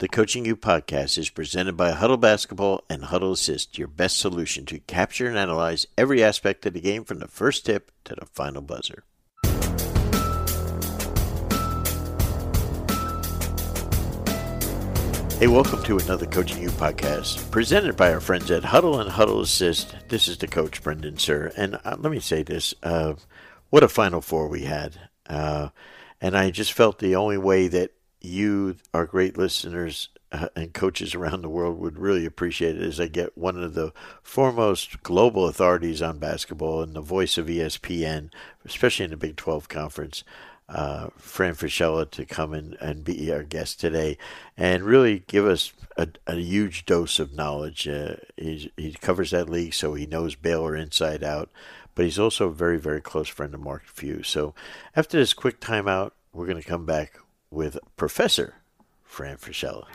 The Coaching You podcast is presented by Hudl Basketball and Hudl Assist, your best solution to capture and analyze every aspect of the game from the first tip to the final buzzer. Hey, welcome to another Coaching You podcast presented by our friends at Hudl and Hudl Assist. This is the coach, Brendan Suhr. And uh, let me say this uh, what a Final Four we had. Uh, and I just felt the only way that you, our great listeners uh, and coaches around the world, would really appreciate it as I get one of the foremost global authorities on basketball and the voice of ESPN, especially in the Big 12 conference. Uh, Fran Fraschilla to come and, and be our guest today and really give us a, a huge dose of knowledge. Uh, he covers that league, so he knows Baylor inside out, but he's also a very, very close friend of Mark Few. So after this quick timeout, we're going to come back with Professor Fran Fraschilla.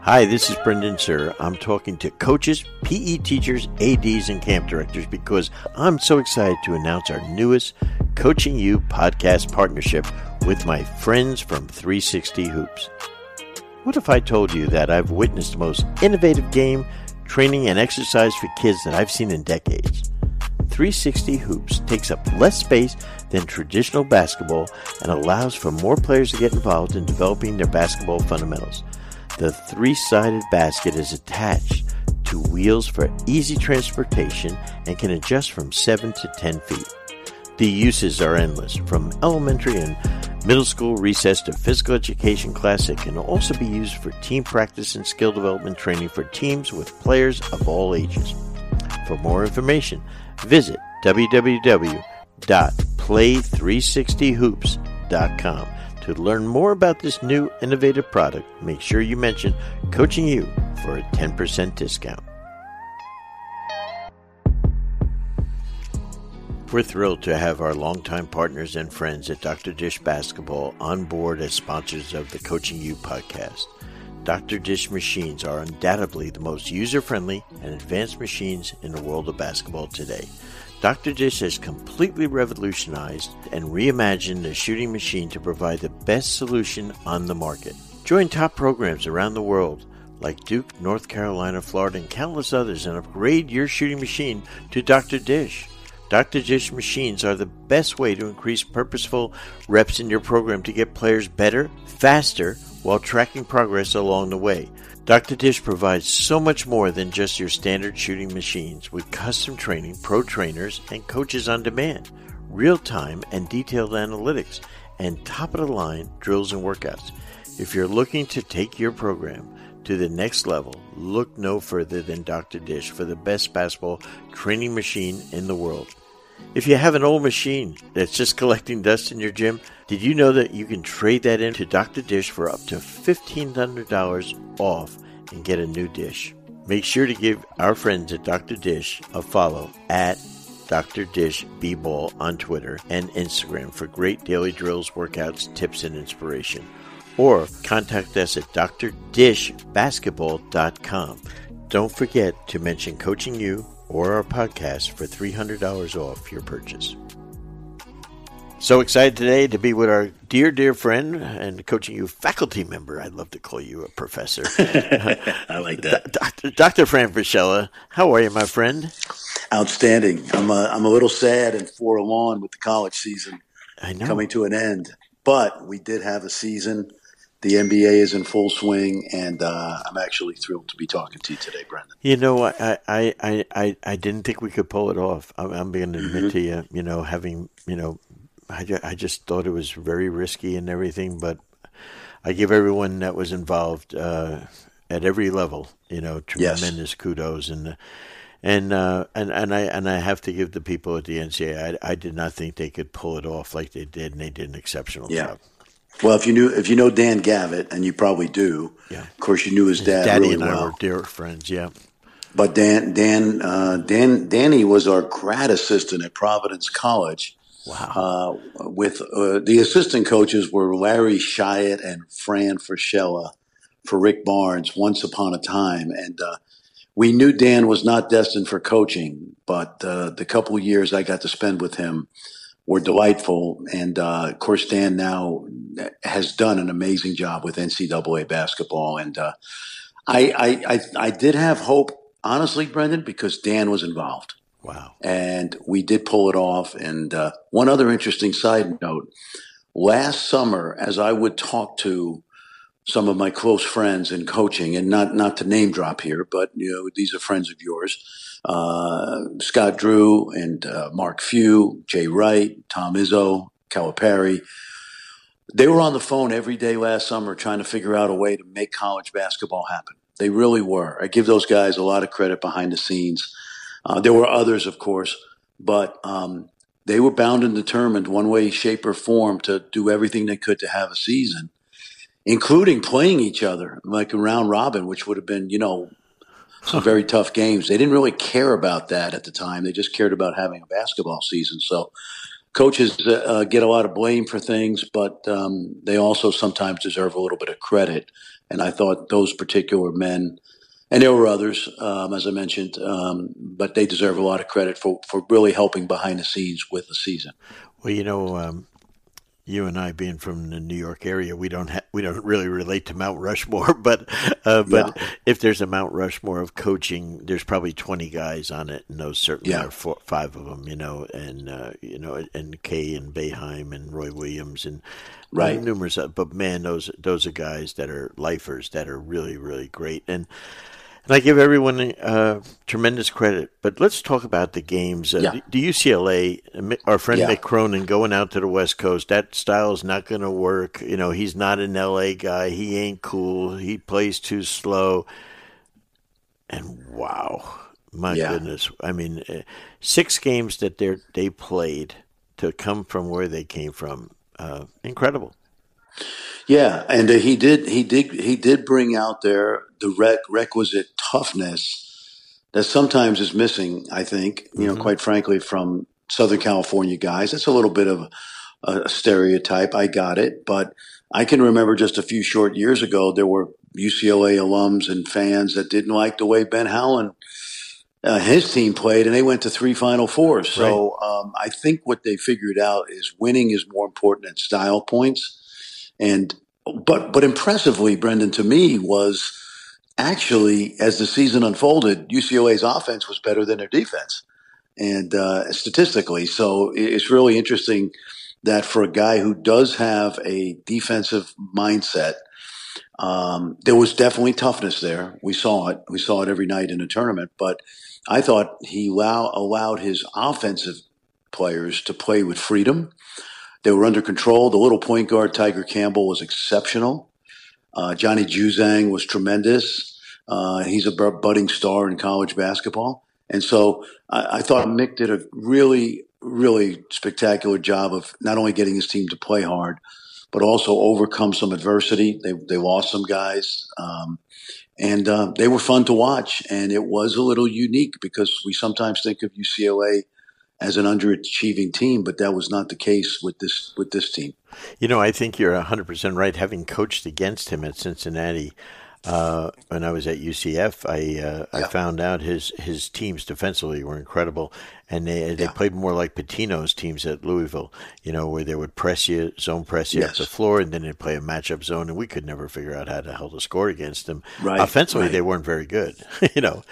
Hi, this is Brendan Suhr. I'm talking to coaches, PE teachers, ADs, and camp directors because I'm so excited to announce our newest Coaching You podcast partnership with my friends from 360 Hoops. What if I told you that I've witnessed the most innovative game, training, and exercise for kids that I've seen in decades? 360 Hoops takes up less space than traditional basketball and allows for more players to get involved in developing their basketball fundamentals. The three sided basket is attached to wheels for easy transportation and can adjust from 7 to 10 feet. The uses are endless, from elementary and middle school recess to physical education class. It can also be used for team practice and skill development training for teams with players of all ages. For more information, visit www.play360hoops.com. To learn more about this new innovative product, make sure you mention Coaching You for a 10% discount. We're thrilled to have our longtime partners and friends at Dr. Dish Basketball on board as sponsors of the Coaching You podcast. Dr. Dish machines are undoubtedly the most user friendly and advanced machines in the world of basketball today. Dr. Dish has completely revolutionized and reimagined the shooting machine to provide the best solution on the market. Join top programs around the world like Duke, North Carolina, Florida, and countless others and upgrade your shooting machine to Dr. Dish. Dr. Dish machines are the best way to increase purposeful reps in your program to get players better, faster, while tracking progress along the way. Dr. Dish provides so much more than just your standard shooting machines with custom training, pro trainers, and coaches on demand, real time and detailed analytics, and top of the line drills and workouts. If you're looking to take your program to the next level, look no further than Dr. Dish for the best basketball training machine in the world. If you have an old machine that's just collecting dust in your gym, did you know that you can trade that into Dr. Dish for up to $1,500 off and get a new dish? Make sure to give our friends at Dr. Dish a follow at Dr. Dish B-Ball on Twitter and Instagram for great daily drills, workouts, tips, and inspiration. Or contact us at drdishbasketball.com. Don't forget to mention Coaching You or our podcast for $300 off your purchase. So excited today to be with our dear, dear friend and coaching you faculty member. I'd love to call you a professor. I like that. Dr. Dr. Fran Fraschilla, how are you, my friend? Outstanding. I'm a, I'm a little sad and forlorn with the college season coming to an end, but we did have a season the NBA is in full swing, and uh, I'm actually thrilled to be talking to you today, Brendan. You know, I I, I, I, I didn't think we could pull it off. I'm, I'm going to admit mm-hmm. to you, you know, having, you know, I, I just thought it was very risky and everything, but I give everyone that was involved uh, at every level, you know, tremendous yes. kudos and. And uh, and and I and I have to give the people at the NCAA. I, I did not think they could pull it off like they did, and they did an exceptional yeah. job. Well, if you knew if you know Dan Gavitt, and you probably do, yeah. Of course, you knew his, his dad. Daddy really and well. I were dear friends. Yeah. But Dan, Dan, uh, Dan, Danny was our grad assistant at Providence College. Wow. Uh, with uh, the assistant coaches were Larry Shyatt and Fran Fraschilla for Rick Barnes once upon a time, and uh, we knew Dan was not destined for coaching. But uh, the couple years I got to spend with him were delightful. And uh, of course, Dan now has done an amazing job with NCAA basketball. And uh, I, I, I, I did have hope, honestly, Brendan, because Dan was involved. Wow. And we did pull it off. And uh, one other interesting side note last summer, as I would talk to some of my close friends in coaching, and not not to name drop here, but you know these are friends of yours. Uh, Scott Drew and uh, Mark Few, Jay Wright, Tom Izzo, Calipari. They were on the phone every day last summer trying to figure out a way to make college basketball happen. They really were. I give those guys a lot of credit behind the scenes. Uh, there were others, of course, but um, they were bound and determined, one way, shape, or form, to do everything they could to have a season including playing each other like a round robin, which would have been, you know, some very tough games. They didn't really care about that at the time. They just cared about having a basketball season. So coaches uh, uh, get a lot of blame for things, but um, they also sometimes deserve a little bit of credit. And I thought those particular men, and there were others, um, as I mentioned, um, but they deserve a lot of credit for, for really helping behind the scenes with the season. Well, you know, um, you and I being from the New York area, we don't ha- we don't really relate to Mount Rushmore, but uh, but yeah. if there's a Mount Rushmore of coaching, there's probably 20 guys on it, and those certainly yeah. are four, five of them, you know, and uh, you know, and K and Boeheim and Roy Williams and right numerous, uh, but man, those those are guys that are lifers that are really really great, and and I give everyone uh, tremendous credit. But let's talk about the games. Uh, yeah. The UCLA, our friend yeah. Mick Cronin going out to the West Coast, that style is not going to work. You know, he's not an LA guy. He ain't cool. He plays too slow. And wow, my yeah. goodness. I mean, uh, six games that they they played to come from where they came from. Uh, incredible. Yeah, and uh, he did he did he did bring out there the rec- requisite toughness that sometimes is missing. I think you know, mm-hmm. quite frankly, from Southern California guys. It's a little bit of a, a stereotype. I got it, but I can remember just a few short years ago there were UCLA alums and fans that didn't like the way Ben Howland. Uh, his team played and they went to three Final Fours. So right. um, I think what they figured out is winning is more important than style points. And but but impressively, Brendan, to me was actually as the season unfolded, UCLA's offense was better than their defense, and uh, statistically, so it's really interesting that for a guy who does have a defensive mindset. Um, there was definitely toughness there. We saw it. We saw it every night in the tournament. But I thought he allow, allowed his offensive players to play with freedom they were under control. The little point guard, Tiger Campbell, was exceptional. Uh, Johnny Juzang was tremendous. Uh, he's a budding star in college basketball. And so I, I, thought Mick did a really, really spectacular job of not only getting his team to play hard, but also overcome some adversity. They, they lost some guys. Um, and uh, they were fun to watch. And it was a little unique because we sometimes think of UCLA – as an underachieving team, but that was not the case with this with this team. You know, I think you're 100% right. Having coached against him at Cincinnati uh, when I was at UCF, I uh, yeah. I found out his his teams defensively were incredible, and they they yeah. played more like Pitino's teams at Louisville. You know, where they would press you, zone press you yes. up the floor, and then they'd play a matchup zone, and we could never figure out how to hell to score against them. Right. Offensively, right. they weren't very good. you know,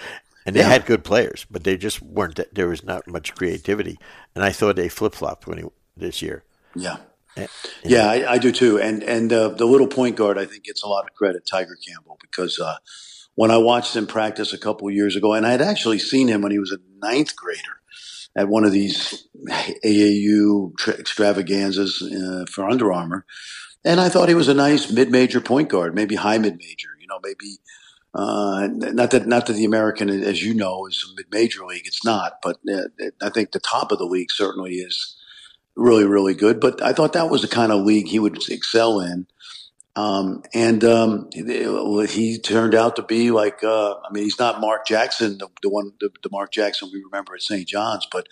and they yeah. had good players, but they just weren't. There was not much creativity, and I thought they flip flopped when he this year. Yeah, and, yeah, I, I, do too. And and uh, the little point guard, I think, gets a lot of credit, Tiger Campbell, because uh, when I watched him practice a couple years ago, and I had actually seen him when he was a ninth grader at one of these AAU extravaganzas uh, for Under Armour, and I thought he was a nice mid-major point guard, maybe high mid-major. You know, maybe uh, not that not that the American, as you know, is a major league. It's not, but uh, I think the top of the league certainly is really really good. But I thought that was the kind of league he would excel in. Um, and um, he turned out to be like uh, I mean he's not Mark Jackson the, the one the, the, Mark Jackson we remember at St. John's but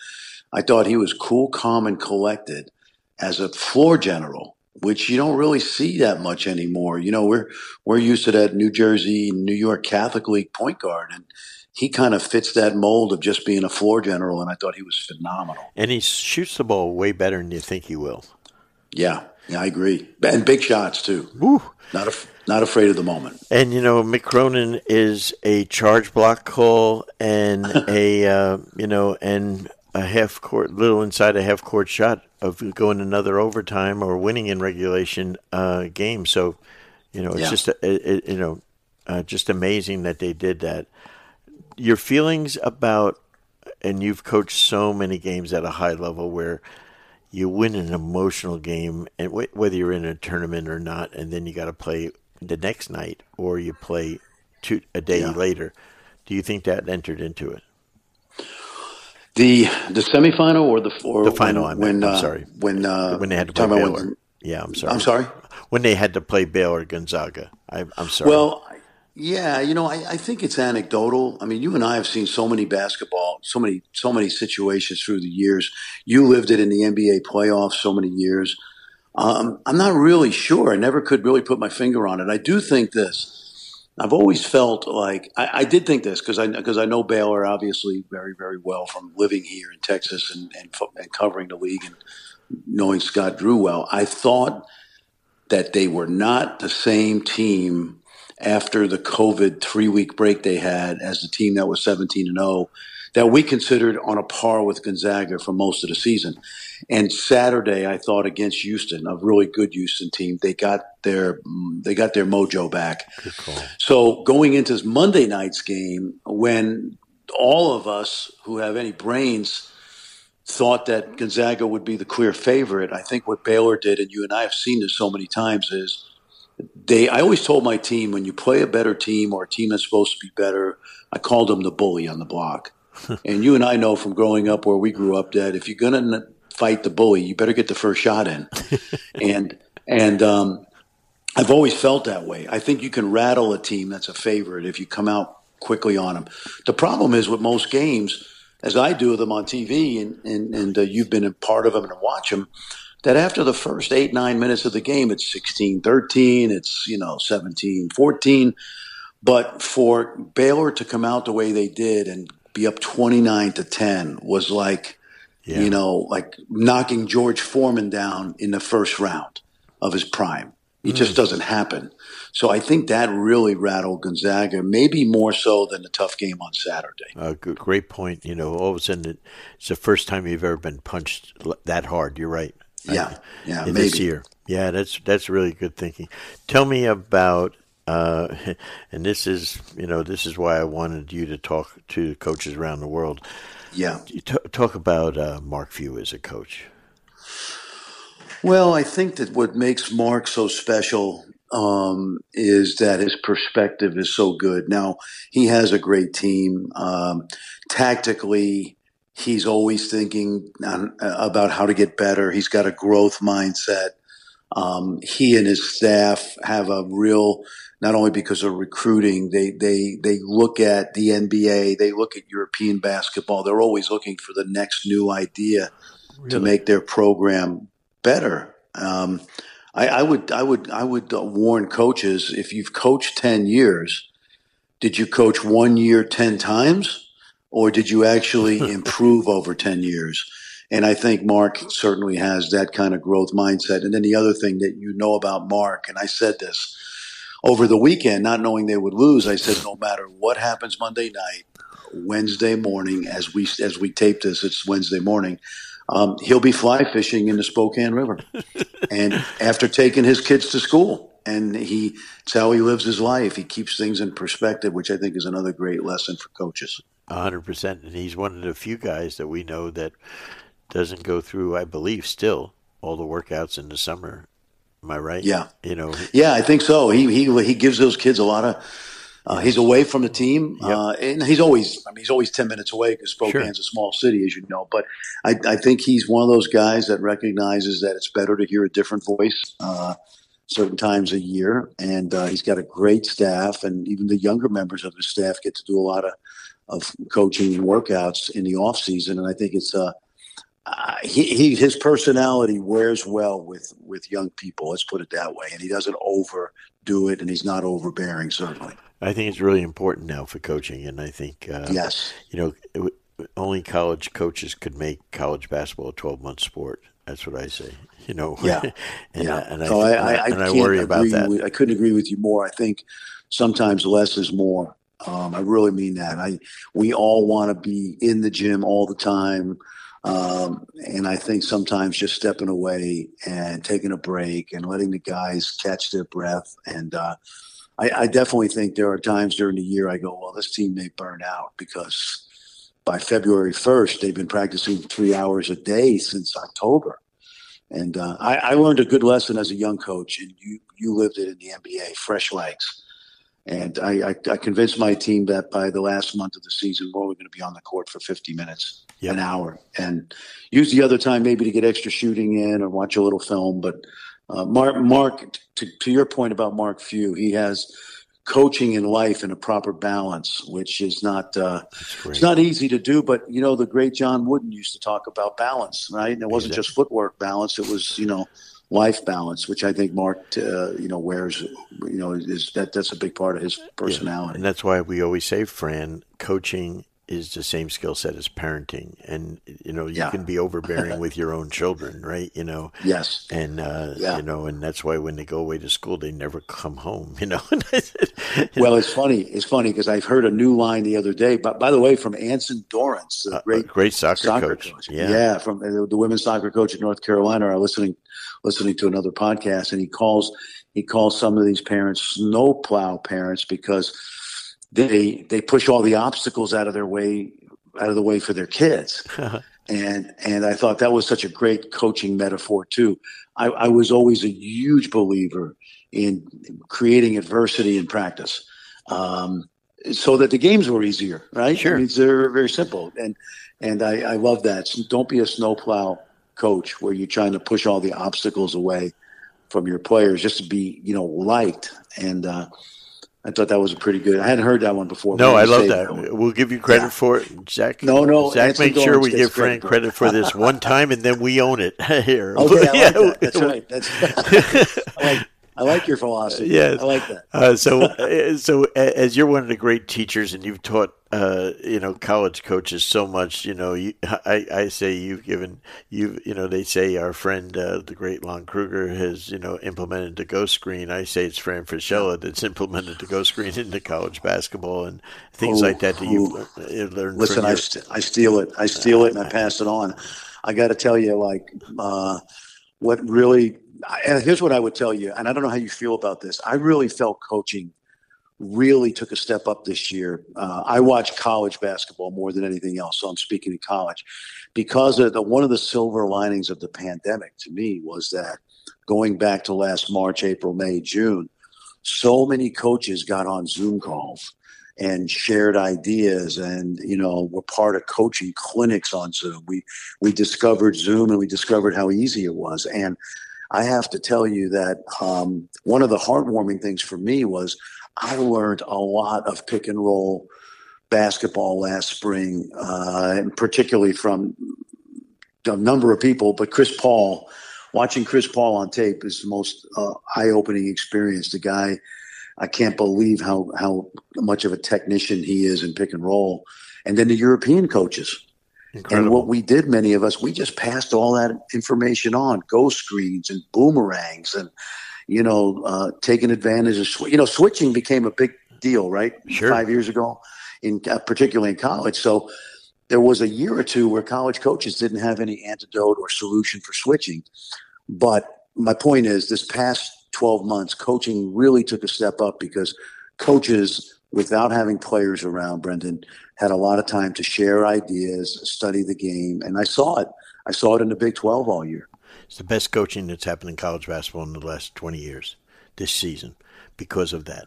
I thought he was cool calm and collected as a floor general which you don't really see that much anymore. You know, we're we're used to that New Jersey, New York Catholic League point guard, and he kind of fits that mold of just being a floor general, and I thought he was phenomenal. And he shoots the ball way better than you think he will. Yeah, yeah, I agree. And big shots too. Woo. Not not afraid of the moment. And you know, Mick Cronin is a charge block call and a uh, you know and a half court, little inside a half court shot of going another overtime or winning in regulation uh, game. So, you know, it's yeah. just a, it, you know, uh, just amazing that they did that your feelings about, and you've coached so many games at a high level where you win an emotional game, and whether you're in a tournament or not, and then you got to play the next night or you play two, a day yeah. later. Do you think that entered into it? The the semifinal or the or the final? When, when I'm uh, sorry. When uh, when they had to play Baylor. When, yeah, I'm sorry. I'm sorry. When they had to play Baylor Gonzaga. I, am sorry. Well, yeah, you know, I, I, think it's anecdotal. I mean, you and I have seen so many basketball, so many, so many situations through the years. You lived it in the NBA playoffs so many years. Um, I'm not really sure. I never could really put my finger on it. I do think this. I've always felt like I, I did think this because I because I know Baylor obviously very very well from living here in Texas and, and, and covering the league and knowing Scott Drew well. I thought that they were not the same team after the COVID three week break they had as the team that was 17 and 0 that we considered on a par with Gonzaga for most of the season. And Saturday, I thought against Houston, a really good Houston team, they got their they got their mojo back. So going into this Monday night's game, when all of us who have any brains thought that Gonzaga would be the clear favorite, I think what Baylor did, and you and I have seen this so many times, is they I always told my team when you play a better team or a team that's supposed to be better, I called them the bully on the block. and you and I know from growing up where we grew up that if you're gonna fight the bully, you better get the first shot in. and and um, I've always felt that way. I think you can rattle a team that's a favorite if you come out quickly on them. The problem is with most games, as I do them on TV, and and, and uh, you've been a part of them and watch them that after the first eight, nine minutes of the game, it's 16 13, it's, you know, 17 14. But for Baylor to come out the way they did and be up 29 to 10 was like, yeah. you know, like knocking George Foreman down in the first round of his prime. It mm. just doesn't happen. So I think that really rattled Gonzaga, maybe more so than the tough game on Saturday. Uh, great point. You know, all of a sudden, it's the first time you've ever been punched that hard. You're right. Yeah, yeah, maybe. this year. Yeah, that's that's really good thinking. Tell me about, uh, and this is you know this is why I wanted you to talk to coaches around the world. Yeah, t- talk about uh, Mark Few as a coach. Well, I think that what makes Mark so special um, is that his perspective is so good. Now he has a great team. Um, tactically, He's always thinking on, uh, about how to get better. He's got a growth mindset. Um, he and his staff have a real, not only because of recruiting, they, they, they look at the NBA, they look at European basketball. They're always looking for the next new idea really? to make their program better. Um, I, I, would, I would, I would warn coaches if you've coached 10 years, did you coach one year 10 times? or did you actually improve over 10 years? And I think Mark certainly has that kind of growth mindset. And then the other thing that you know about Mark, and I said this over the weekend, not knowing they would lose, I said, no matter what happens Monday night, Wednesday morning, as we as we tape this, it's Wednesday morning. Um, he'll be fly fishing in the Spokane River, and after taking his kids to school, and he it's how he lives his life. He keeps things in perspective, which I think is another great lesson for coaches hundred percent, and he's one of the few guys that we know that doesn't go through. I believe still all the workouts in the summer. Am I right? Yeah. You know. Yeah, I think so. He he he gives those kids a lot of. Uh, he's away from the team, yep. uh, and he's always. I mean, he's always ten minutes away because Spokane's sure. a small city, as you know. But I, I, think he's one of those guys that recognizes that it's better to hear a different voice uh, certain times a year, and uh, he's got a great staff, and even the younger members of his staff get to do a lot of of coaching and workouts in the off season, and I think it's a uh, he, he his personality wears well with with young people. Let's put it that way. And he doesn't overdo it, and he's not overbearing. Certainly, I think it's really important now for coaching, and I think uh, yes, you know, only college coaches could make college basketball a twelve month sport. That's what I say. You know, yeah, and, yeah. and I, I, I, and I worry about that. With, I couldn't agree with you more. I think sometimes less is more. Um, I really mean that. I we all want to be in the gym all the time, um, and I think sometimes just stepping away and taking a break and letting the guys catch their breath. And uh, I, I definitely think there are times during the year I go, well, this team may burn out because by February 1st, they've been practicing three hours a day since October. And uh, I, I, learned a good lesson as a young coach, and you, you lived it in the NBA, fresh legs. And I, I, I, convinced my team that by the last month of the season, we're only going to be on the court for 50 minutes, yep. an hour, and use the other time maybe to get extra shooting in or watch a little film. But uh, Mark, Mark, to, to your point about Mark Few, he has coaching in life in a proper balance, which is not uh, it's not easy to do. But you know, the great John Wooden used to talk about balance, right? And it wasn't exactly. just footwork balance; it was you know life balance, which I think Mark, uh, you know, wears, you know, is that that's a big part of his personality. Yeah. And that's why we always say, Fran, coaching is the same skill set as parenting, and you know, you yeah. can be overbearing with your own children, right? You know, yes, and uh, yeah. you know, and that's why when they go away to school, they never come home. You know. well, it's funny. It's funny because I've heard a new line the other day. But by the way, from Anson Dorrance, a great, uh, great soccer, soccer coach. coach. Yeah, yeah, from uh, the women's soccer coach in North Carolina. Are listening listening to another podcast, and he calls he calls some of these parents snowplow parents because they they push all the obstacles out of their way out of the way for their kids. and and I thought that was such a great coaching metaphor too. I, I was always a huge believer in creating adversity in practice. Um, so that the games were easier, right? Sure. I mean, they're very simple, and and I, I love that. So don't be a snowplow coach where you're trying to push all the obstacles away from your players just to be, you know, liked. And uh, I thought that was a pretty good. I hadn't heard that one before. No, I love that. that. We'll give you credit yeah. for it, Zach. No, no, Zach. Make sure we give Frank credit for this one time, and then we own it here. Okay, I like that. That's right. That's. Like I like your philosophy. Yes, I like that. Uh, so, uh, so as you're one of the great teachers, and you've taught, uh, you know, college coaches so much. You know, you, I, I say you've given you've you know, they say our friend, uh, the great Lon Kruger, has, you know, implemented the ghost screen. I say it's Fran Fraschilla that's implemented the ghost screen into college basketball and things like that that you've uh, learned. Listen, I, st- I steal it. I steal it and I pass it on. I got to tell you, like, uh, what really and here's what I would tell you, and I don't know how you feel about this. I really felt coaching really took a step up this year. Uh, I watch college basketball more than anything else, so I'm speaking in college because the, one of the silver linings of the pandemic to me was that going back to last March, April, May, June, so many coaches got on Zoom calls and shared ideas and you know were part of coaching clinics on zoom we we discovered zoom and we discovered how easy it was and I have to tell you that um, one of the heartwarming things for me was I learned a lot of pick and roll basketball last spring, uh, and particularly from a number of people. But Chris Paul, watching Chris Paul on tape is the most uh, eye-opening experience. The guy, I can't believe how how much of a technician he is in pick and roll. And then the European coaches. Incredible. And what we did, many of us, we just passed all that information on, ghost screens and boomerangs, and you know, uh, taking advantage of sw- you know, switching became a big deal, right? Sure. Five years ago, in uh, particularly in college. So there was a year or two where college coaches didn't have any antidote or solution for switching. But my point is, this past 12 months, coaching really took a step up because coaches, without having players around, Brendan, had a lot of time to share ideas, study the game, and I saw it. I saw it in the Big 12 all year. It's the best coaching that's happened in college basketball in the last 20 years this season because of that.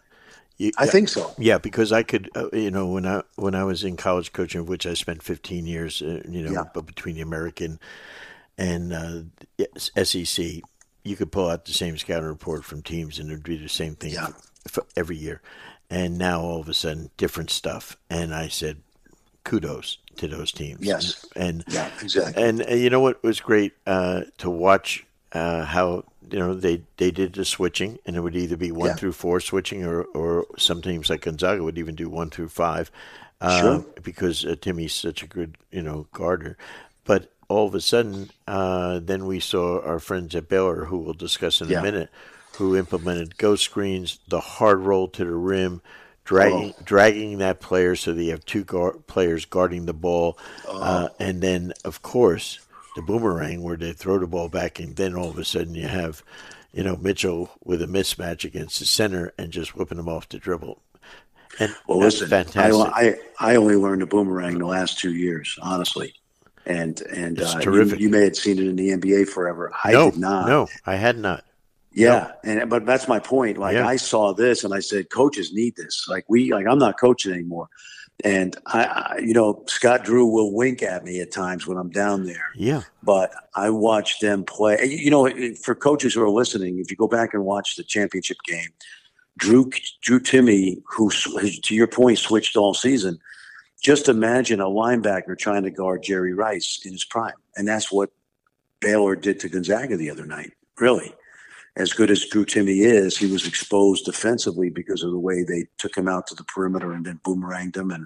You, I think so. Yeah, because I could, uh, you know, when I when I was in college coaching, which I spent 15 years, uh, you know, yeah. but between the American and uh, SEC, you could pull out the same scouting report from teams, and it'd be the same thing yeah. for, for every year and now all of a sudden different stuff. And I said, kudos to those teams. Yes, and yeah, exactly. And, and you know what was great uh, to watch uh, how you know they they did the switching, and it would either be one yeah. through four switching, or or some teams like Gonzaga would even do one through five, uh, sure. because uh, Timme's such a good you know guarder. But all of a sudden, uh, then we saw our friends at Baylor, who we'll discuss in yeah. a minute, who implemented ghost screens, the hard roll to the rim, dragging oh. dragging that player so that you have two guard, players guarding the ball, oh. uh, and then of course the boomerang where they throw the ball back, and then all of a sudden you have, you know, Mitchell with a mismatch against the center and just whipping them off the dribble. And well, listen, fantastic. I, I, I only learned the boomerang the last two years, honestly and and uh, you, you, may have seen it in the NBA forever. I no, did not. No, I had not. Yeah, no. and but that's my point. Like yeah. I saw this and I said, coaches need this. Like we, like I'm not coaching anymore, and I, I, you know, Scott Drew will wink at me at times when I'm down there. Yeah, but I watch them play. You know, for coaches who are listening, if you go back and watch the championship game, Drew Drew Timme, who to your point switched all season just imagine a linebacker trying to guard Jerry Rice in his prime. And that's what Baylor did to Gonzaga the other night, really. As good as Drew Timme is, he was exposed defensively because of the way they took him out to the perimeter and then boomeranged him and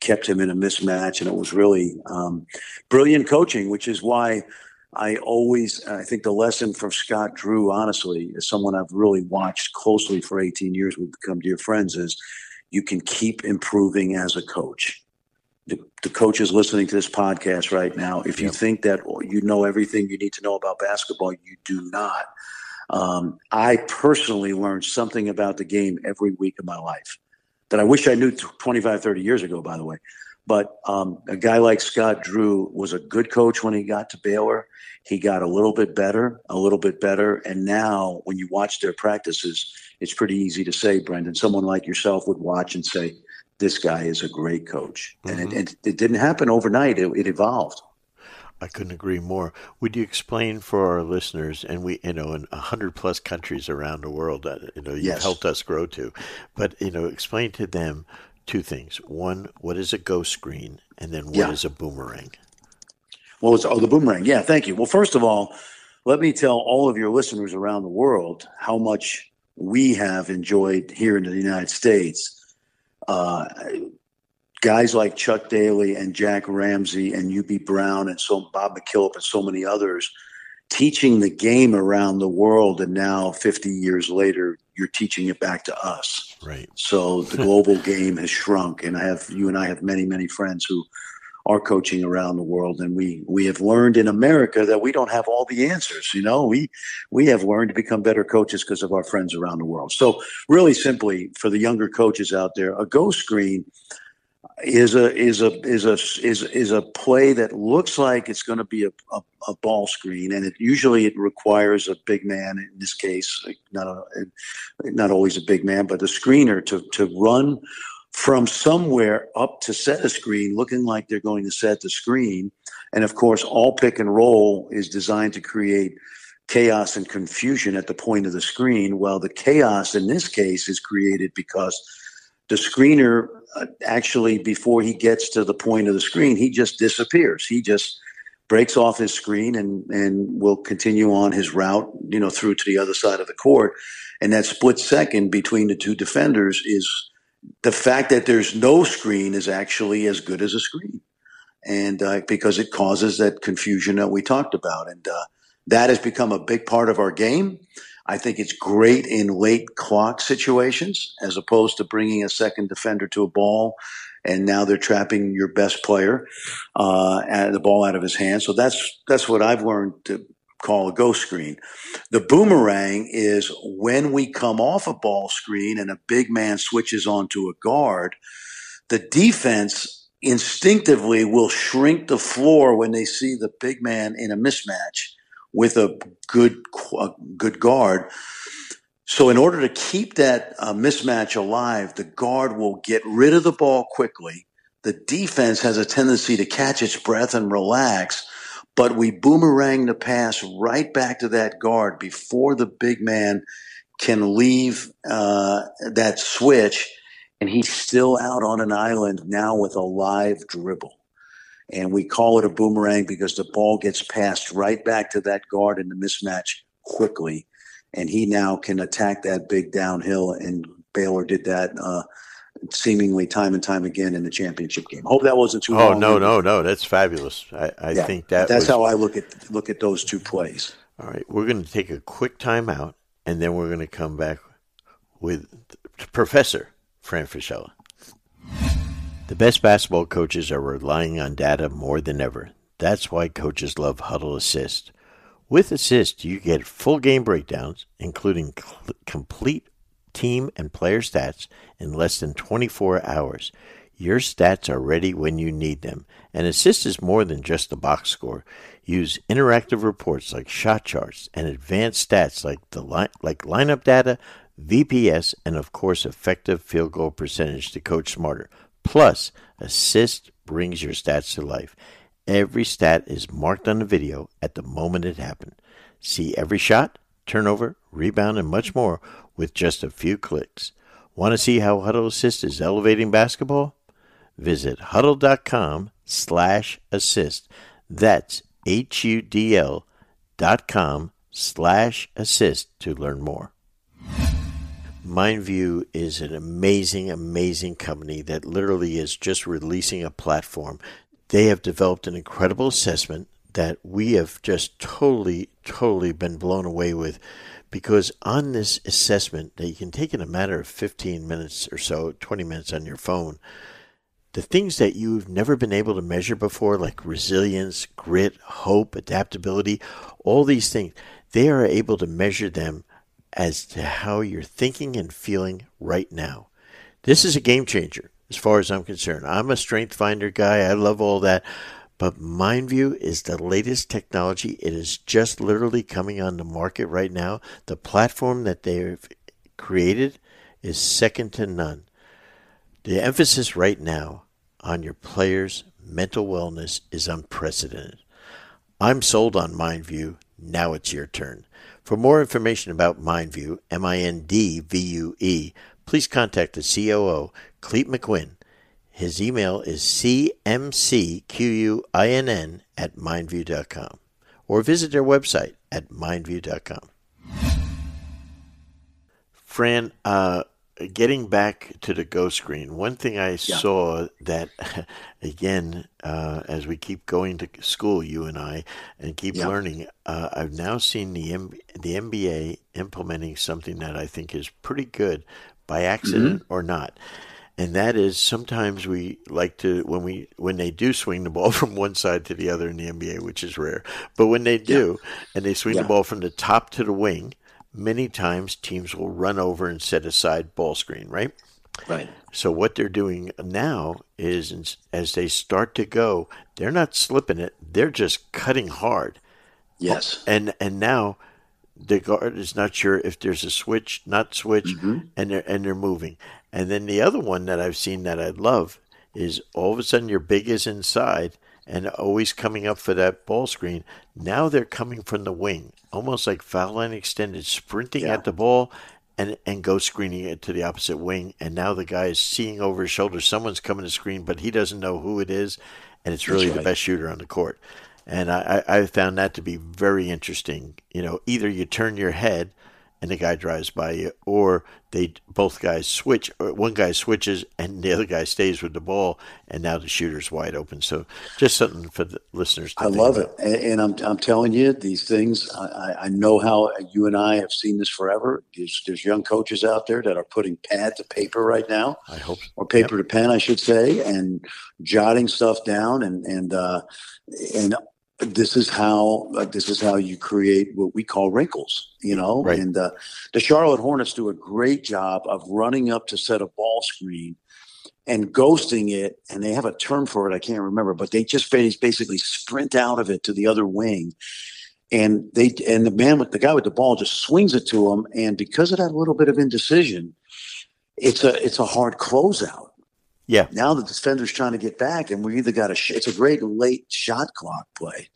kept him in a mismatch. And it was really um, brilliant coaching, which is why I always, I think the lesson from Scott Drew, honestly, as someone I've really watched closely for 18 years, we've become dear friends, is you can keep improving as a coach the, the coaches listening to this podcast right now, if you yep. think that you know everything you need to know about basketball, you do not. Um, I personally learned something about the game every week of my life that I wish I knew 25, 30 years ago, by the way. But um, a guy like Scott Drew was a good coach when he got to Baylor. He got a little bit better, a little bit better. And now, when you watch their practices, it's pretty easy to say, Brendan, someone like yourself would watch and say, this guy is a great coach. Mm-hmm. And it, it, it, didn't happen overnight, it, it, evolved. I couldn't agree more. Would you explain for our listeners, and we, you know, in a hundred plus countries around the world that you know you've yes. helped us grow to, but you know, explain to them two things: one, what is a ghost screen, and then what yeah. is a boomerang? Well, it's oh the boomerang. Yeah, thank you. Well, first of all, let me tell all of your listeners around the world how much we have enjoyed here in the United States uh, guys like Chuck Daly and Jack Ramsay and Hubie Brown and so Bob McKillop and so many others teaching the game around the world. And now 50 years later you're teaching it back to us. Right. So the global game has shrunk and i have you and i have many many friends who are coaching around the world. And we we have learned in America that we don't have all the answers you know? We we have learned to become better coaches because of our friends around the world. So really simply for the younger coaches out there a go screen is a is a is a is is a play that looks like it's going to be a, a, a, ball screen, and it usually it requires a big man. In this case, not a not always a big man, but a screener to to run from somewhere up to set a screen looking like they're going to set the screen. And of course, all pick and roll is designed to create chaos and confusion at the point of the screen. Well, the chaos in this case is created because the screener actually, before he gets to the point of the screen, he just disappears. He just breaks off his screen and, and will continue on his route, you know, through to the other side of the court. And that split second between the two defenders is the fact that there's no screen is actually as good as a screen, and uh, because it causes that confusion that we talked about, and uh, that has become a big part of our game. I think it's great in late clock situations as opposed to bringing a second defender to a ball and now they're trapping your best player uh, and the ball out of his hand. So that's that's what I've learned to call a ghost screen. The boomerang is when we come off a ball screen and a big man switches onto a guard, the defense instinctively will shrink the floor when they see the big man in a mismatch with a good a good guard. So in order to keep that uh, mismatch alive, the guard will get rid of the ball quickly. The defense has a tendency to catch its breath and relax but we boomerang the pass right back to that guard before the big man can leave uh, that switch and he's still out on an island now with a live dribble. And we call it a boomerang because the ball gets passed right back to that guard in the mismatch quickly. And he now can attack that big downhill. And Baylor did that uh, seemingly time and time again in the championship game. Hope that wasn't too. Oh no, no, no, that's fabulous. I, I yeah, think that that's was... how I look at look at those two plays. All right, we're going to take a quick timeout, and then we're going to come back with Professor Fran Fraschilla. The best basketball coaches are relying on data more than ever. That's why coaches love Hudl Assist. With Assist, you get full game breakdowns, including cl- complete team and player stats in less than 24 hours. Your stats are ready when you need them, and Assist is more than just a box score. Use interactive reports like shot charts and advanced stats like the li- like lineup data, VPS, and of course effective field goal percentage to coach smarter. Plus, Assist brings your stats to life. Every stat is marked on the video at the moment it happened. See every shot, turnover, rebound, and much more with just a few clicks. Want to see how Hudl Assist is elevating basketball? Visit hudl.com slash assist. That's H-U-D-L dot com slash assist to learn more. MindVue is an amazing, amazing company that literally is just releasing a platform. They have developed an incredible assessment that we have just totally, totally been blown away with because on this assessment that you can take in a matter of 15 minutes or so, 20 minutes on your phone, the things that you've never been able to measure before, like resilience, grit, hope, adaptability, all these things, they are able to measure them as to how you're thinking and feeling right now. This is a game changer as far as I'm concerned. I'm a strength finder guy. I love all that. But MindVue is the latest technology. It is just literally coming on the market right now. The platform that they've created is second to none. The emphasis right now on your players' mental wellness is unprecedented. I'm sold on MindVue. Now it's your turn. For more information about MindVue, M I N D V U E, please contact the COO, Clete McQuinn his email is cmcquinn at mindvue.com or visit their website at mindvue.com. Fran, uh, getting back to the Go screen, one thing I yeah. saw that, again, uh, as we keep going to school, you and I, and keep yeah. learning, uh, I've now seen the M- the NBA implementing something that I think is pretty good, by accident mm-hmm. or not and that is sometimes we like to when we when they do swing the ball from one side to the other in the NBA, which is rare, but when they do yeah. and they swing the ball from the top to the wing, many times teams will run over and set aside ball screen, right? Right. So what they're doing now is as they start to go, they're not slipping it; they're just cutting hard. Yes. And and now the guard is not sure if there's a switch, not switch, mm-hmm. and they're and they're moving. And then the other one that I've seen that I love is all of a sudden your big is inside and always coming up for that ball screen. Now they're coming from the wing, almost like foul line extended, sprinting yeah. at the ball and and go screening it to the opposite wing. And now the guy is seeing over his shoulder. Someone's coming to screen, but he doesn't know who it is, and it's really right. the best shooter on the court. And I, I found that to be very interesting. You know, either you turn your head and the guy drives by you, or they both guys switch. Or one guy switches and the other guy stays with the ball, and now the shooter's wide open. So just something for the listeners. I love about. it, and I'm I'm telling you these things. I, I know how you and I have seen this forever. There's there's young coaches out there that are putting pad to paper right now. I hope, or paper yep. to pen, I should say, and jotting stuff down, and and uh, and this is how uh, this is how you create what we call wrinkles, you know. Right. And uh, the Charlotte Hornets do a great job of running up to set a ball screen and ghosting it. And they have a term for it, I can't remember, but they just basically sprint out of it to the other wing. And they and the man with the guy with the ball just swings it to him, and because of that little bit of indecision, it's a it's a hard closeout. Yeah. Now the defender's trying to get back, and we either got a. Sh- it's a great late shot clock play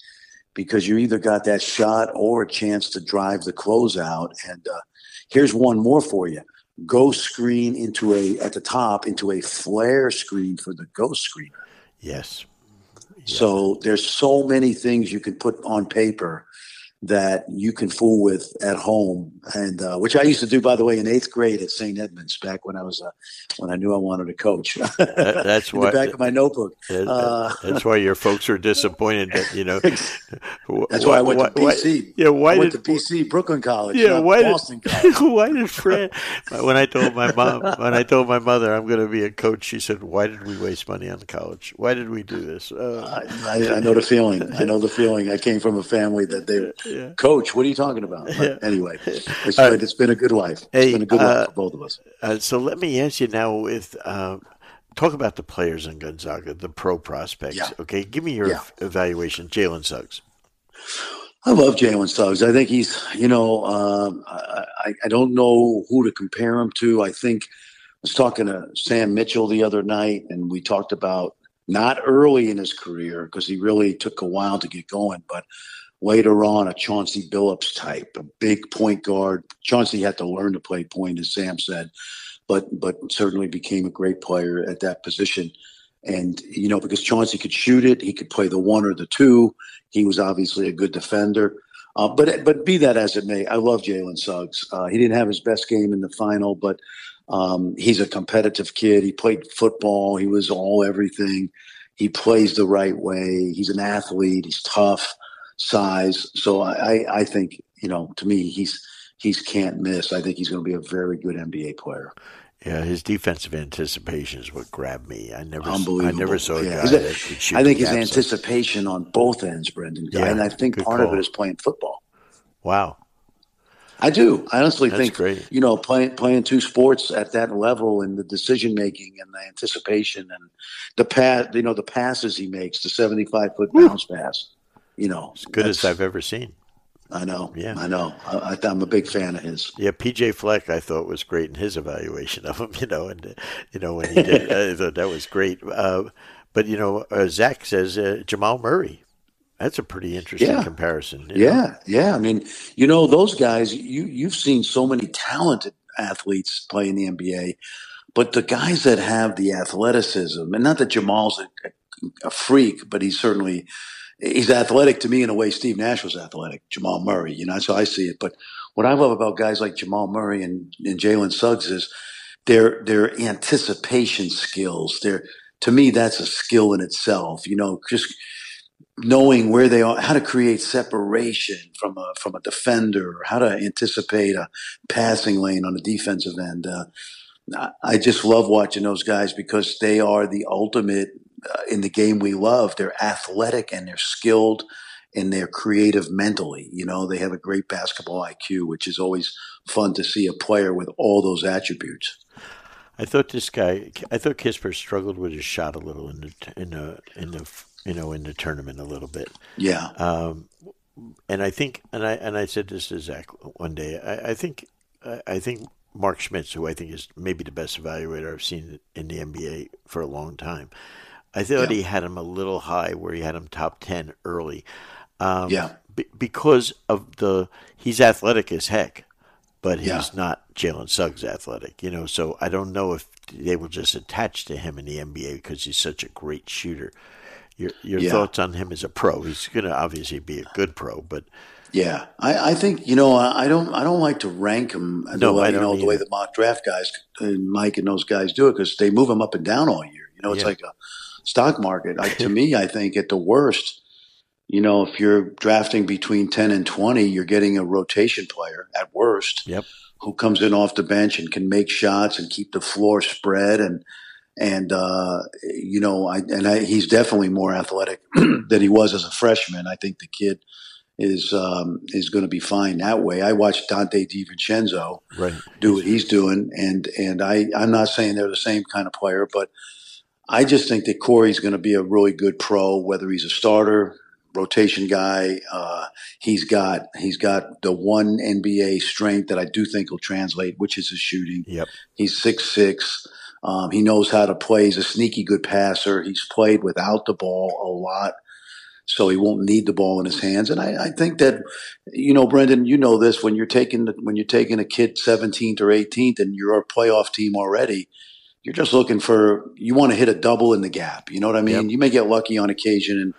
because you either got that shot or a chance to drive the closeout. And uh, here's one more for you: ghost screen into a at the top into a flare screen for the ghost screen. Yes. So there's so many things you can put on paper that you can fool with at home, and uh, which I used to do, by the way, in eighth grade at St. Edmunds back when I was uh, when I knew I wanted to coach. that, that's why back of my notebook. That, uh, that's why your folks are disappointed that you know. that's why I went why, to PC. Why, yeah, why I went did, to PC Brooklyn College? Yeah, why Boston did College. why did when I told my mom, when I told my mother I'm going to be a coach, she said, "Why did we waste money on college? Why did we do this?" Uh, I, I, know the feeling. I know the feeling. I came from a family that they yeah. coach. What are you talking about? But anyway, it's, uh, it's been a good life. It's hey, been a good life uh, for both of us. Uh, so let me ask you now with uh, talk about the players in Gonzaga, the pro prospects. Yeah. Okay, give me your yeah. evaluation, Jalen Suggs. I love Jalen Suggs. I think he's, you know, um, I, I don't know who to compare him to. I think I was talking to Sam Mitchell the other night, and we talked about not early in his career because he really took a while to get going, but later on a Chauncey Billups type, a big point guard. Chauncey had to learn to play point, as Sam said, but but certainly became a great player at that position. And you know, because Chauncey could shoot it, he could play the one or the two. He was obviously a good defender. Uh, but but be that as it may, I love Jalen Suggs. Uh, he didn't have his best game in the final, but um, he's a competitive kid. He played football. He was all everything. He plays the right way. He's an athlete. He's tough size. So I, I think, you know, to me, he's he's can't miss. I think he's going to be a very good NBA player. Yeah, his defensive anticipation is what grabbed me. I never, I never saw a yeah. guy that could shoot. I think his anticipation on both ends, Brendan, yeah, and I think part call. of it is playing football. Wow, I do. I honestly That's think great. you know playing playing two sports at that level and the decision making and the anticipation and the pass, you know, the passes he makes, the seventy five foot bounce pass you know, as good as I've ever seen. I know. Yeah, I know. I, am a big fan of his. Yeah, PJ Fleck, I thought was great in his evaluation of him. You know, and you know when he did, I thought that was great. Uh, but you know, uh, Zach says uh, Jamal Murray. That's a pretty interesting yeah. comparison. Yeah, know? yeah. I mean, you know, those guys. You you've seen so many talented athletes play in the NBA, but the guys that have the athleticism, and not that Jamal's a, a freak, but he's certainly he's athletic to me in a way Steve Nash was athletic, Jamal Murray, you know, that's how I see it. But what I love about guys like Jamal Murray and, and Jalen Suggs is their their anticipation skills. Their to me, that's a skill in itself. You know, just knowing where they are, how to create separation from a from a defender, how to anticipate a passing lane on a defensive end. Uh, I just love watching those guys because they are the ultimate in the game we love. They're athletic and they're skilled and they're creative mentally. You know, they have a great basketball IQ, which is always fun to see a player with all those attributes. I thought this guy, I thought Kispert struggled with his shot a little in the in the in the you know in the tournament a little bit. Yeah. Um, and I think, and I and I said this to Zach one day. I, I think, I, I think Mark Schmitz, who I think is maybe the best evaluator I've seen in the NBA for a long time. I thought yeah. he had him a little high, where he had him top ten early. Um, yeah, b- because of the he's athletic as heck, but he's yeah. not Jalen Suggs athletic. You know, so I don't know if they will just attach to him in the NBA because he's such a great shooter. Your your yeah. thoughts on him as a pro? He's going to obviously be a good pro, but yeah, I, I, think you know I don't I don't like to rank them no, the way, you know the way the mock draft guys and Mike and those guys do it because they move them up and down all year. You know, it's yeah. like a stock market. I, to me, I think at the worst, you know, if you're drafting between 10 and 20, you're getting a rotation player at worst. Yep. Who comes in off the bench and can make shots and keep the floor spread and and uh, you know, I and I, he's definitely more athletic than he was as a freshman. I think the kid is um, is going to be fine that way. I watched Donte DiVincenzo right. do what he's doing, and and I I'm not saying they're the same kind of player, but I just think that Corey's going to be a really good pro, whether he's a starter, rotation guy. Uh, he's got he's got the one NBA strength that I do think will translate, which is his shooting. Yep. He's six six. Um, he knows how to play. He's a sneaky good passer. He's played without the ball a lot. so he won't need the ball in his hands. And I, I think that, you know, Brendan, you know this when you're taking when you're taking a kid 17th or 18th and you're a playoff team already, you're just looking for you want to hit a double in the gap. You know what I mean? Yep. You may get lucky on occasion and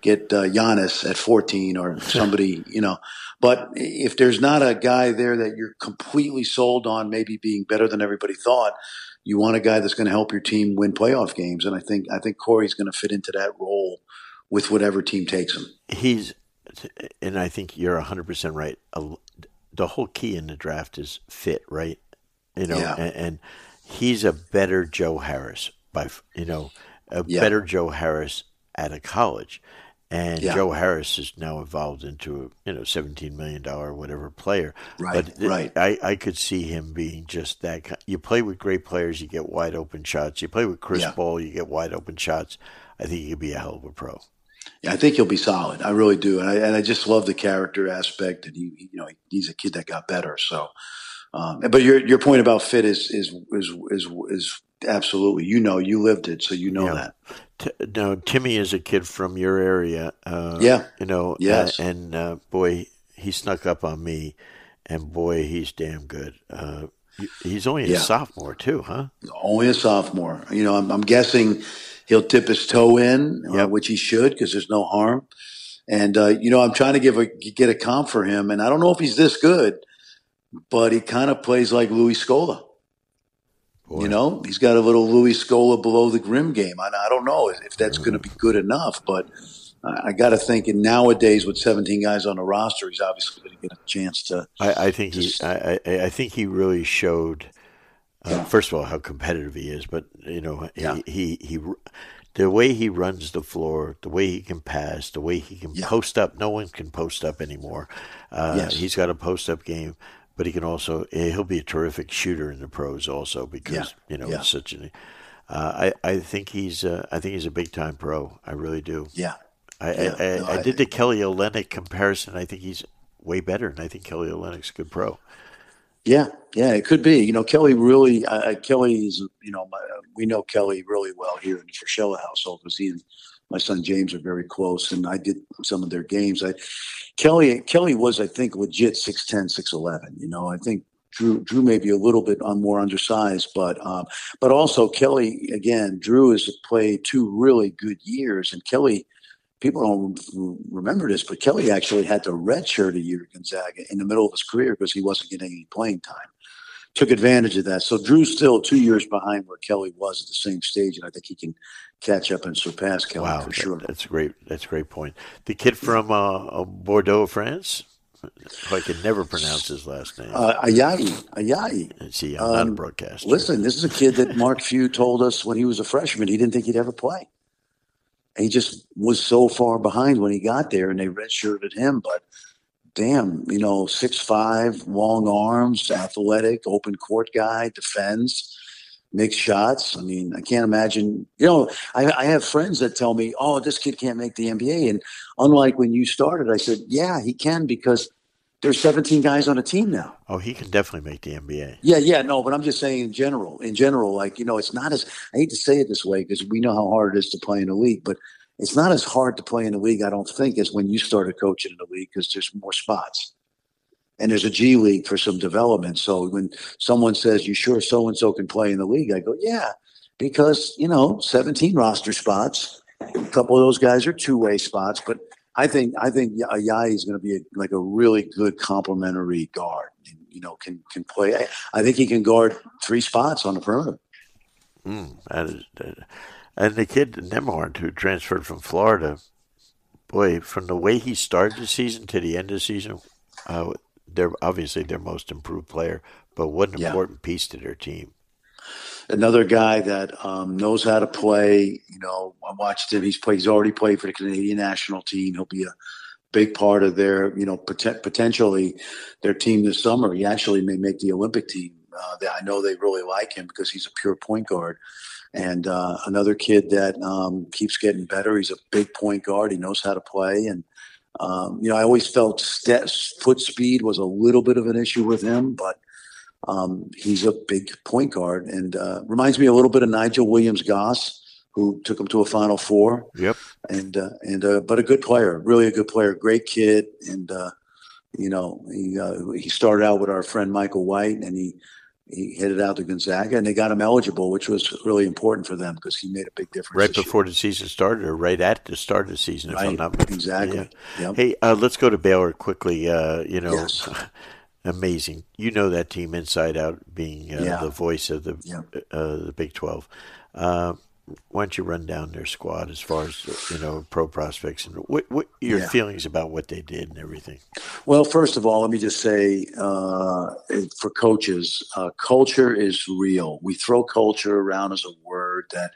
get uh, Giannis at 14 or somebody, you know. But if there's not a guy there that you're completely sold on, maybe being better than everybody thought, you want a guy that's going to help your team win playoff games. And I think I think Corey's going to fit into that role with whatever team takes him. He's, and I think you're 100% right. The whole key in the draft is fit, right? You know, yeah. and, and, he's a better Joe Harris by, you know, a yeah. better Joe Harris at a college. And yeah. Joe Harris is now evolved into a you know seventeen million dollar whatever player. Right, but right. I, I could see him being just that. You play with great players, you get wide open shots. You play with Chris yeah. Paul, you get wide open shots. I think he could be a hell of a pro. Yeah, I think he'll be solid. I really do, and I, and I just love the character aspect. And he, you know, he's a kid that got better. So, um, but your your point about fit is is is is is absolutely. You know, you lived it, so you know yeah. that. T- now, Timme is a kid from your area. Uh, yeah, you know. Yes, uh, and uh, boy, he snuck up on me, and boy, he's damn good. Uh, he's only a yeah. sophomore too, huh? Only a sophomore. You know, I'm, I'm guessing he'll tip his toe in, uh, yep. which he should because there's no harm. And uh, you know, I'm trying to give a get a comp for him, and I don't know if he's this good, but he kind of plays like Luis Scola. Boy. You know, he's got a little Luis Scola below the rim game. I, I don't know if that's going to be good enough, but I got to think. And nowadays, with 17 guys on the roster, he's obviously going to get a chance to. I, I think he. I, I think he really showed uh, yeah. First of all, how competitive he is, but you know, yeah. he, he, he the way he runs the floor, the way he can pass, the way he can yeah. post up. No one can post up anymore. Uh, yes. He's got a post up game, but he can also he'll be a terrific shooter in the pros also because yeah. you know yeah. it's such an. Uh, I I think he's uh, I think he's a big time pro. I really do. Yeah. I I, I, no, I, did the Kelly Olynyk comparison. I think he's way better, and I think Kelly Olynyk's a good pro. Yeah, yeah, it could be. You know, Kelly really, uh, Kelly is, you know, my, we know Kelly really well here in the Fraschilla household because he and my son James are very close, and I did some of their games. I Kelly Kelly was, I think, legit 6'10", 6'11". You know, I think Drew Drew may be a little bit on more undersized, but um, but also Kelly again. Drew has played two really good years, and Kelly people don't remember this, but Kelly actually had to redshirt a year at Gonzaga in the middle of his career because he wasn't getting any playing time. Took advantage of that. So Drew's still two years behind where Kelly was at the same stage, and I think he can catch up and surpass Kelly wow, for sure. That's great. That's a great point. The kid from uh, uh Bordeaux, France. I can never pronounce his last name. Uh, Ayayi. Ayayi. See, I'm um, not a um, broadcaster. Listen, this is a kid that Mark Few told us when he was a freshman he didn't think he'd ever play he just was so far behind when he got there, and they redshirted him. But damn, you know, six five, long arms, athletic, open court guy, defends, makes shots. I mean, I can't imagine. You know, I, I have friends that tell me, "Oh, this kid can't make the NBA." And unlike when you started, I said, "Yeah, he can because." There's 17 guys on a team now. Oh, he can definitely make the NBA. Yeah, yeah, no, but I'm just saying in general. In general, like you know, it's not as I hate to say it this way because we know how hard it is to play in the league, but it's not as hard to play in the league, I don't think, as when you started coaching in the league because there's more spots. And there's a G League for some development. So when someone says, You sure so and so can play in the league? I go, Yeah, because, you know, 17 roster spots. A couple of those guys are two way spots, but I think I think Ayayi is going to be a, like a really good complementary guard. And, You know, can can play. I, think he can guard three spots on the perimeter. Mm, that is, that, and the kid Nembhard, who transferred from Florida, boy, from the way he started the season to the end of the season, uh, they're obviously their most improved player. But what an yeah. important piece to their team. Another guy that um, knows how to play. You know, I watched him. He's played. He's already played for the Canadian national team. He'll be a big part of their, you know, pot- potentially their team this summer. He actually may make the Olympic team. Uh, I know they really like him because he's a pure point guard. And uh, another kid that um, keeps getting better. He's a big point guard. He knows how to play. And, um, you know, I always felt st- foot speed was a little bit of an issue with him, but um, he's a big point guard and uh, reminds me a little bit of Nigel Williams Goss. who took him to a Final Four. Yep. And uh, and uh, but a good player, really a good player, great kid, and uh, you know he uh, he started out with our friend Michael White, and he he headed out to Gonzaga, and they got him eligible, which was really important for them because he made a big difference. Right before year. the season started, or right at the start of the season, if right. I'm not mistaken. Exactly. Yeah. Yep. Hey, uh, let's go to Baylor quickly. Uh, you know, yes. amazing. You know that team inside out, being uh, yeah. the voice of the. Uh, the Big Twelve. Why don't you run down their squad as far as you know pro prospects and what, what your yeah. feelings about what they did and everything? Well, first of all, let me just say uh, for coaches, uh, culture is real. We throw culture around as a word that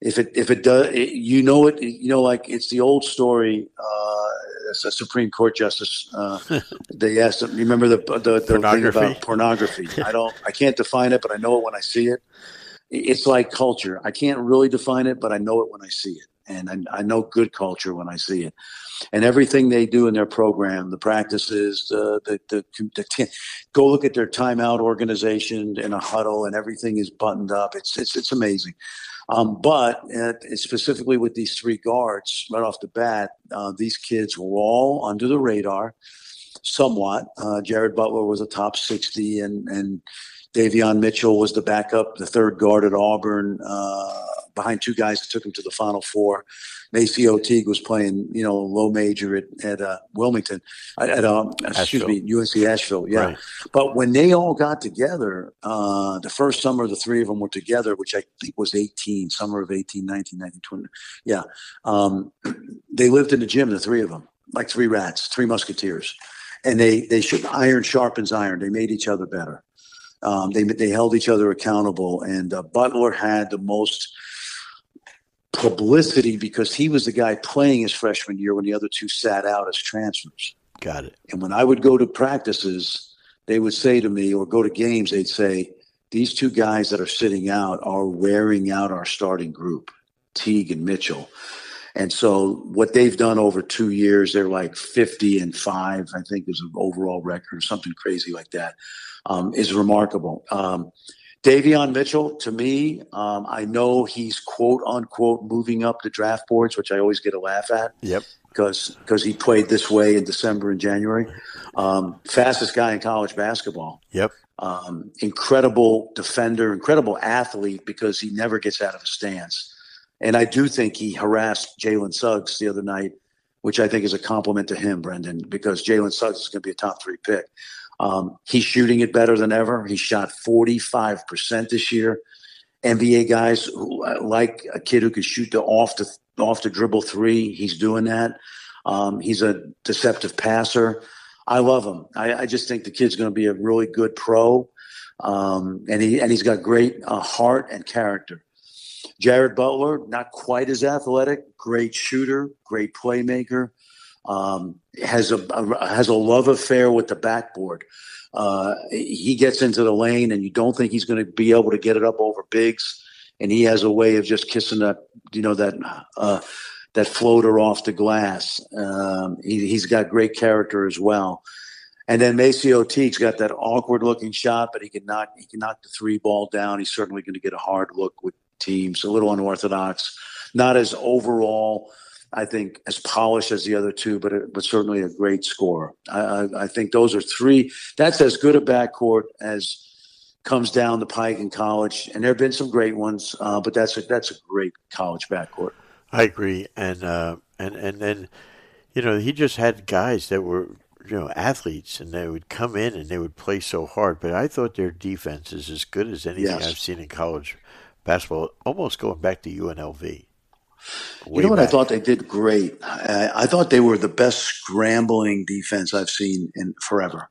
if it if it does, it, you know it. You know, like it's the old story. Uh, a Supreme Court justice. Uh, they asked him. You remember the the, the thing about pornography? I don't. I can't define it, but I know it when I see it it's like culture. I can't really define it, but I know it when I see it. And I, I, know good culture when I see it. And everything they do in their program, the practices, the, the, the, the go look at their timeout organization in a huddle and everything is buttoned up. It's, it's, it's amazing. Um, but uh, specifically with these three guards, right off the bat, uh, these kids were all under the radar somewhat. Uh, Jared Butler was a top 60 and, and Davion Mitchell was the backup, the third guard at Auburn, uh, behind two guys that took him to the Final Four. MaCio Teague was playing, you know, low major at, at uh, Wilmington, at um, excuse me, UNC Asheville. Yeah, right. but when they all got together, uh, the first summer the three of them were together, which I think was 18, summer of 18, 19, 19, 20. Yeah, um, they lived in the gym, the three of them, like three rats, three musketeers, and they they should iron sharpens iron. They made each other better. Um, they they held each other accountable, and uh, Butler had the most publicity because he was the guy playing his freshman year when the other two sat out as transfers. Got it. And when I would go to practices, they would say to me, or go to games, they'd say, "These two guys that are sitting out are wearing out our starting group, Teague and Mitchell." And so what they've done over two years, they're like 50 and five, I think is an overall record or something crazy like that um, is remarkable. Um, Davion Mitchell, to me, um, I know he's quote unquote moving up the draft boards, which I always get a laugh at. Yep. Because because he played this way in December and January, um, fastest guy in college basketball. Yep. Um, incredible defender, incredible athlete because he never gets out of a stance. And I do think he harassed Jalen Suggs the other night, which I think is a compliment to him, Brendan, because Jalen Suggs is going to be a top three pick. Um, he's shooting it better than ever. He shot 45% this year. NBA guys who, uh, like a kid who can shoot the off the off the dribble three. He's doing that. Um, he's a deceptive passer. I love him. I, I just think the kid's going to be a really good pro, um, and he and he's got great uh, heart and character. Jared Butler, not quite as athletic, great shooter, great playmaker um, has a, a, has a love affair with the backboard. Uh, he gets into the lane, and you don't think he's going to be able to get it up over bigs, and he has a way of just kissing that you know that uh, that floater off the glass. Um, he, has got great character as well. And then MaCio Teague's got that awkward looking shot, but he can knock he can knock the three ball down. He's certainly going to get a hard look with teams. A little unorthodox, not as overall I think, as polished as the other two, but it, but certainly a great scorer. I, I, I, think those are three. That's as good a backcourt as comes down the pike in college, and there have been some great ones, uh, but that's a, that's a great college backcourt. I agree, and uh, and and then you know he just had guys that were you know athletes, and they would come in and they would play so hard. But I thought their defense is as good as anything yes. I've seen in college basketball, almost going back to UNLV. You know what? Back. I thought they did great. I, I, thought they were the best scrambling defense I've seen in forever.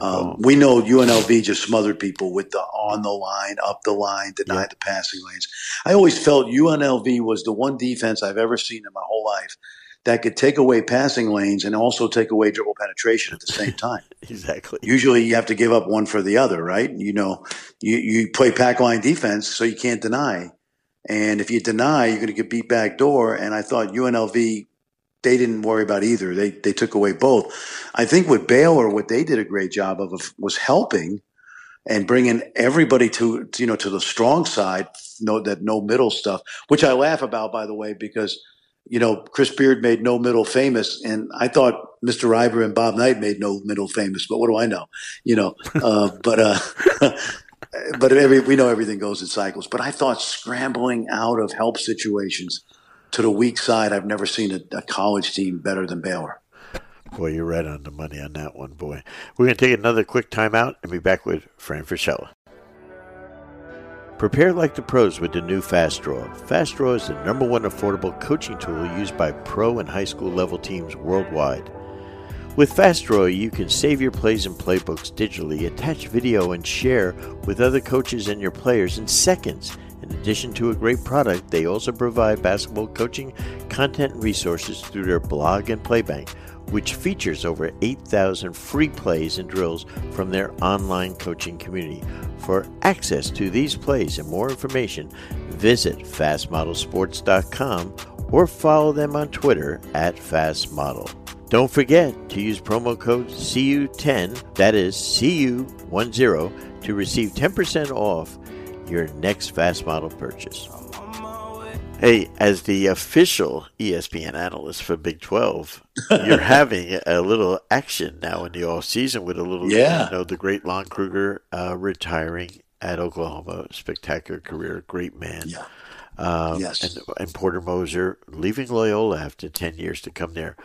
Um, we know UNLV just smothered people with the on the line, up the line, deny the passing lanes. I always felt UNLV was the one defense I've ever seen in my whole life that could take away passing lanes and also take away dribble penetration at the same time. exactly. Usually you have to give up one for the other, right? You know, you, you play pack line defense, so you can't deny. And if you deny, you're going to get beat back door. And I thought UNLV, they didn't worry about either. They they took away both. I think with Baylor, what they did a great job of was helping and bringing everybody to you know to the strong side, no that no middle stuff, which I laugh about, by the way, because you know Chris Beard made no middle famous, and I thought Mr. Iba and Bob Knight made no middle famous, but what do I know? You know, uh, but uh, but every, we know everything goes in cycles. But I thought scrambling out of help situations to the weak side, I've never seen a, a college team better than Baylor. Boy, you're right on the money on that one, boy. We're going to take another quick timeout and be back with Fran Fraschilla. Prepare like the pros with the new Fast Draw. Fast Draw is the number one affordable coaching tool used by pro and high school level teams worldwide. With Fast Draw, you can save your plays and playbooks digitally, attach video, and share with other coaches and your players in seconds. In addition to a great product, they also provide basketball coaching content and resources through their blog and playbank which features over 8,000 free plays and drills from their online coaching community. For access to these plays and more information, visit fastmodelsports.com or follow them on Twitter at fastmodel. Don't forget to use promo code CU10, that is CU10, to receive 10% off your next Fast Model purchase. Hey, as the official ESPN analyst for Big 12, you're having a little action now in the off season with a little, yeah. you know, the great Lon Kruger uh, retiring at Oklahoma. Spectacular career, great man. Yeah. Um, yes. And, and Porter Moser leaving Loyola after 10 years to come there.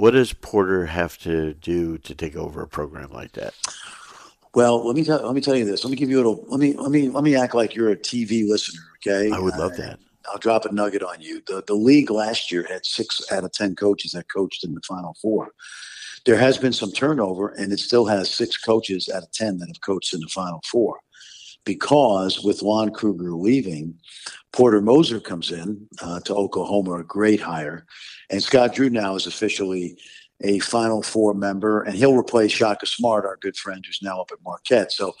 What does Porter have to do to take over a program like that? Well, let me tell, let me tell you this. Let me give you a little. Let me let me let me act like you're a TV listener. Okay, I would love uh, that. I'll drop a nugget on you. The the league last year had six out of ten coaches that coached in the Final Four. There has been some turnover, and it still has six coaches out of ten that have coached in the Final Four. Because with Lon Kruger leaving, Porter Moser comes in uh, to Oklahoma, a great hire, and Scott Drew now is officially a Final Four member, and he'll replace Shaka Smart, our good friend who's now up at Marquette. So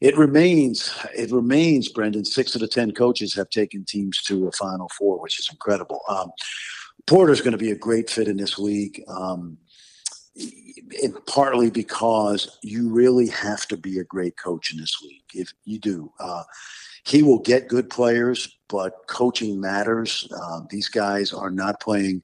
it remains it remains brendan six of the ten coaches have taken teams to a final four which is incredible. Um, porter's going to be a great fit in this league um, and partly because you really have to be a great coach in this league if you do uh, he will get good players but coaching matters uh, these guys are not playing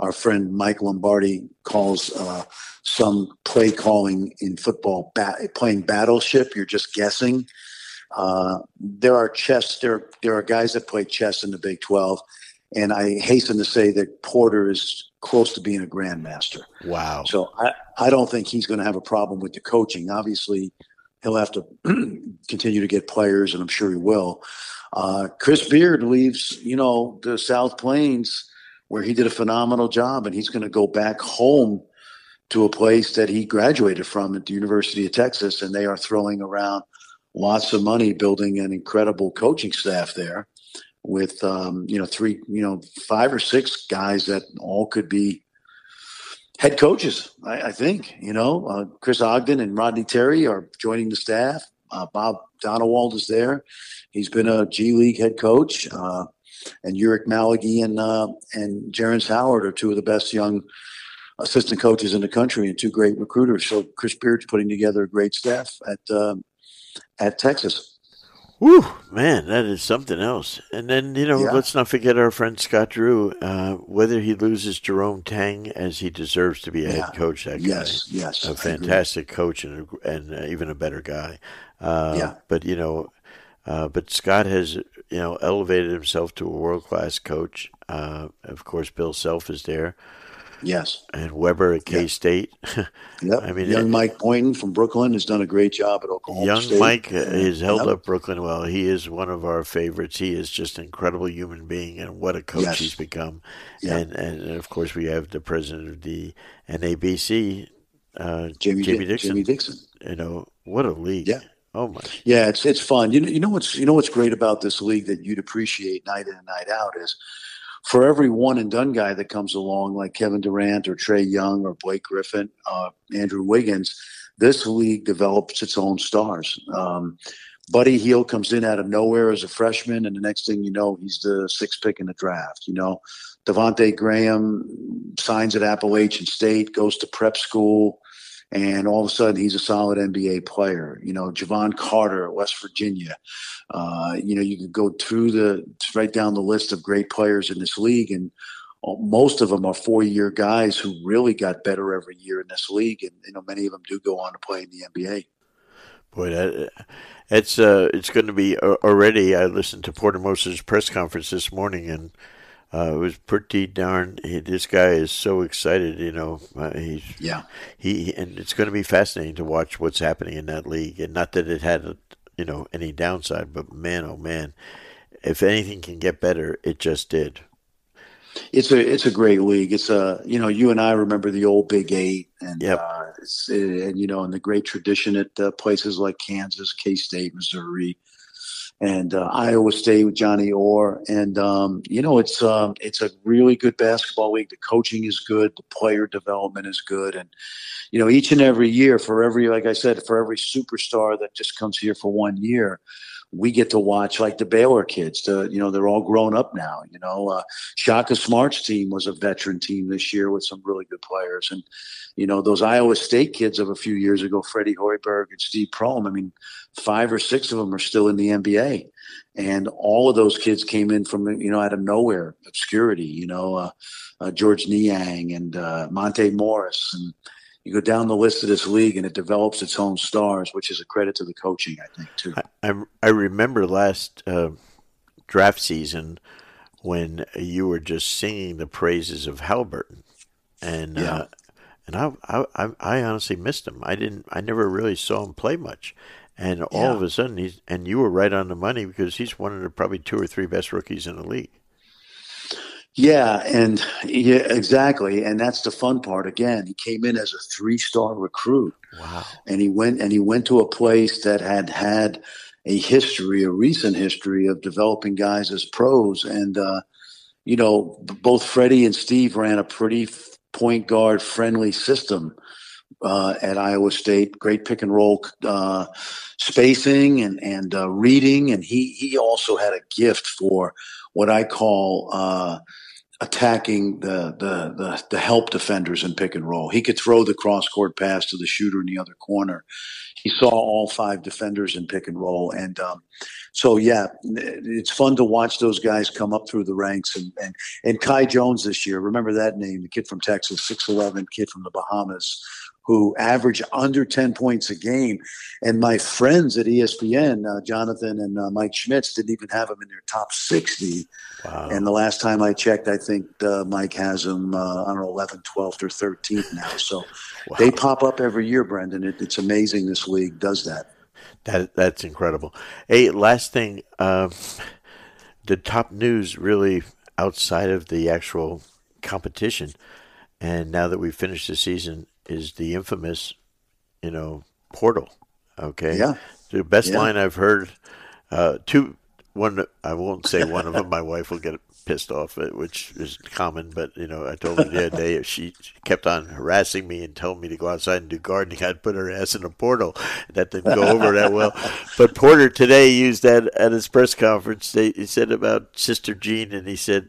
our friend Mike Lombardi calls uh, some play calling in football ba- playing battleship. You're just guessing. Uh, there are chess. There there are guys that play chess in the Big Twelve, and I hasten to say that Porter is close to being a grandmaster. Wow. So I, I don't think he's going to have a problem with the coaching. Obviously, he'll have to continue to get players, and I'm sure he will. Uh, Chris Beard leaves, you know, the South Plains where he did a phenomenal job, and he's going to go back home to a place that he graduated from at the University of Texas, and they are throwing around lots of money building an incredible coaching staff there with um, you know three you know five or six guys that all could be head coaches i, I think you know uh, chris ogden and rodney terry are joining the staff uh, bob donewald is there he's been a g league head coach uh, and Ulric Maligi and uh, and Jerrance Howard are two of the best young assistant coaches in the country and two great recruiters. So Chris Beard's putting together a great staff at uh, at Texas. Whew, man, that is something else. And then, you know, yeah. let's not forget our friend Scott Drew. Uh, whether he loses Jerome Tang as he deserves to be a yeah. head coach, that guy. Yes, yes. A fantastic coach and, a, and uh, even a better guy. Uh, yeah. But, you know, uh, but Scott has, you know, elevated himself to a world class coach. Uh, of course, Bill Self is there. Yes. And Weber at K State. yep. I mean, young it, Mike Boynton from Brooklyn has done a great job at Oklahoma young State. Mike has held yep. up Brooklyn well. He is one of our favorites. He is just an incredible human being, and what a coach yes. he's become. Yep. And, and of course, we have the president of the NABC, uh, Jamie, Jamie Dixon. Jamie Dixon. You know what a league. Yeah. Oh my! Yeah, it's it's fun. You know, you know what's you know what's great about this league that you'd appreciate night in and night out is for every one and done guy that comes along, like Kevin Durant or Trae Young or Blake Griffin, uh, Andrew Wiggins, this league develops its own stars. Um, Buddy Hield comes in out of nowhere as a freshman, and the next thing you know, he's the sixth pick in the draft. You know, Devonte Graham signs at Appalachian State, goes to prep school and all of a sudden he's a solid NBA player. You know, Jevon Carter, West Virginia. Uh, you know, you could go through the right down the list of great players in this league, and most of them are four-year guys who really got better every year in this league, and you know, many of them do go on to play in the NBA. Boy, that, it's uh, it's going to be already. I listened to Porter Moser's press conference this morning, and uh, it was pretty darn. He, this guy is so excited, you know. Uh, he's yeah. He and it's going to be fascinating to watch what's happening in that league, and not that it had, you know, any downside, but man, oh man, if anything can get better, it just did. It's a it's a great league. It's a you know you and I remember the old Big Eight and yep. uh, and you know and the great tradition at uh, places like Kansas, K State, Missouri, and uh, Iowa State with Johnny Orr. And um, you know, it's um, it's a really good basketball league. The coaching is good, the player development is good, and you know, each and every year for every, like I said, for every superstar that just comes here for one year. We get to watch like the Baylor kids. The, you know, they're all grown up now. You know, uh, Shaka Smart's team was a veteran team this year with some really good players, and you know, those Iowa State kids of a few years ago, Freddie Hoiberg and Steve Prohm. I mean, five or six of them are still in the NBA. And all of those kids came in from, you know, out of nowhere, obscurity, you know, uh, uh, Georges Niang and uh, Monte Morris. And you go down the list of this league and it develops its own stars, which is a credit to the coaching, I think, too. I, I, I remember last uh, draft season when you were just singing the praises of Haliburton. And, yeah. Uh, and I, I, I honestly missed him. I didn't. I never really saw him play much. And all yeah. of a sudden, he's and you were right on the money because he's one of the probably two or three best rookies in the league. Yeah, and yeah, exactly, and that's the fun part. Again, he came in as a three-star recruit. Wow! And he went and he went to a place that had had a history, a recent history of developing guys as pros. And uh, you know, both Freddie and Steve ran a pretty point guard friendly system uh, at Iowa State. Great pick and roll uh, spacing and and uh, reading, and he he also had a gift for what I call uh, attacking the, the, the the help defenders in pick and roll. He could throw the cross court pass to the shooter in the other corner. He saw all five defenders in pick and roll, and um, so yeah, it's fun to watch those guys come up through the ranks. And and, and Kai Jones this year, remember that name, the kid from Texas, six eleven kid from the Bahamas who average under 10 points a game. And my friends at ESPN, uh, Jonathan and uh, Mike Schmitz, didn't even have him in their top 60. Wow. And the last time I checked, I think uh, Mike has him, uh, I don't know, 11th, 12th, or 13th now. So wow. they pop up every year, Brendan. It, it's amazing this league does that. That That's incredible. Hey, last thing. Um, the top news really outside of the actual competition, and now that we've finished the season, is the infamous, you know, portal. Okay. Yeah. The best yeah. line I've heard. Uh, two. One. I won't say one of them. My wife will get pissed off, which is common. But you know, I told her the other day she kept on harassing me and telling me to go outside and do gardening. I'd put her ass in a portal. That didn't go over that well. But Porter today used that at his press conference. They, he said about Sister Jean, and he said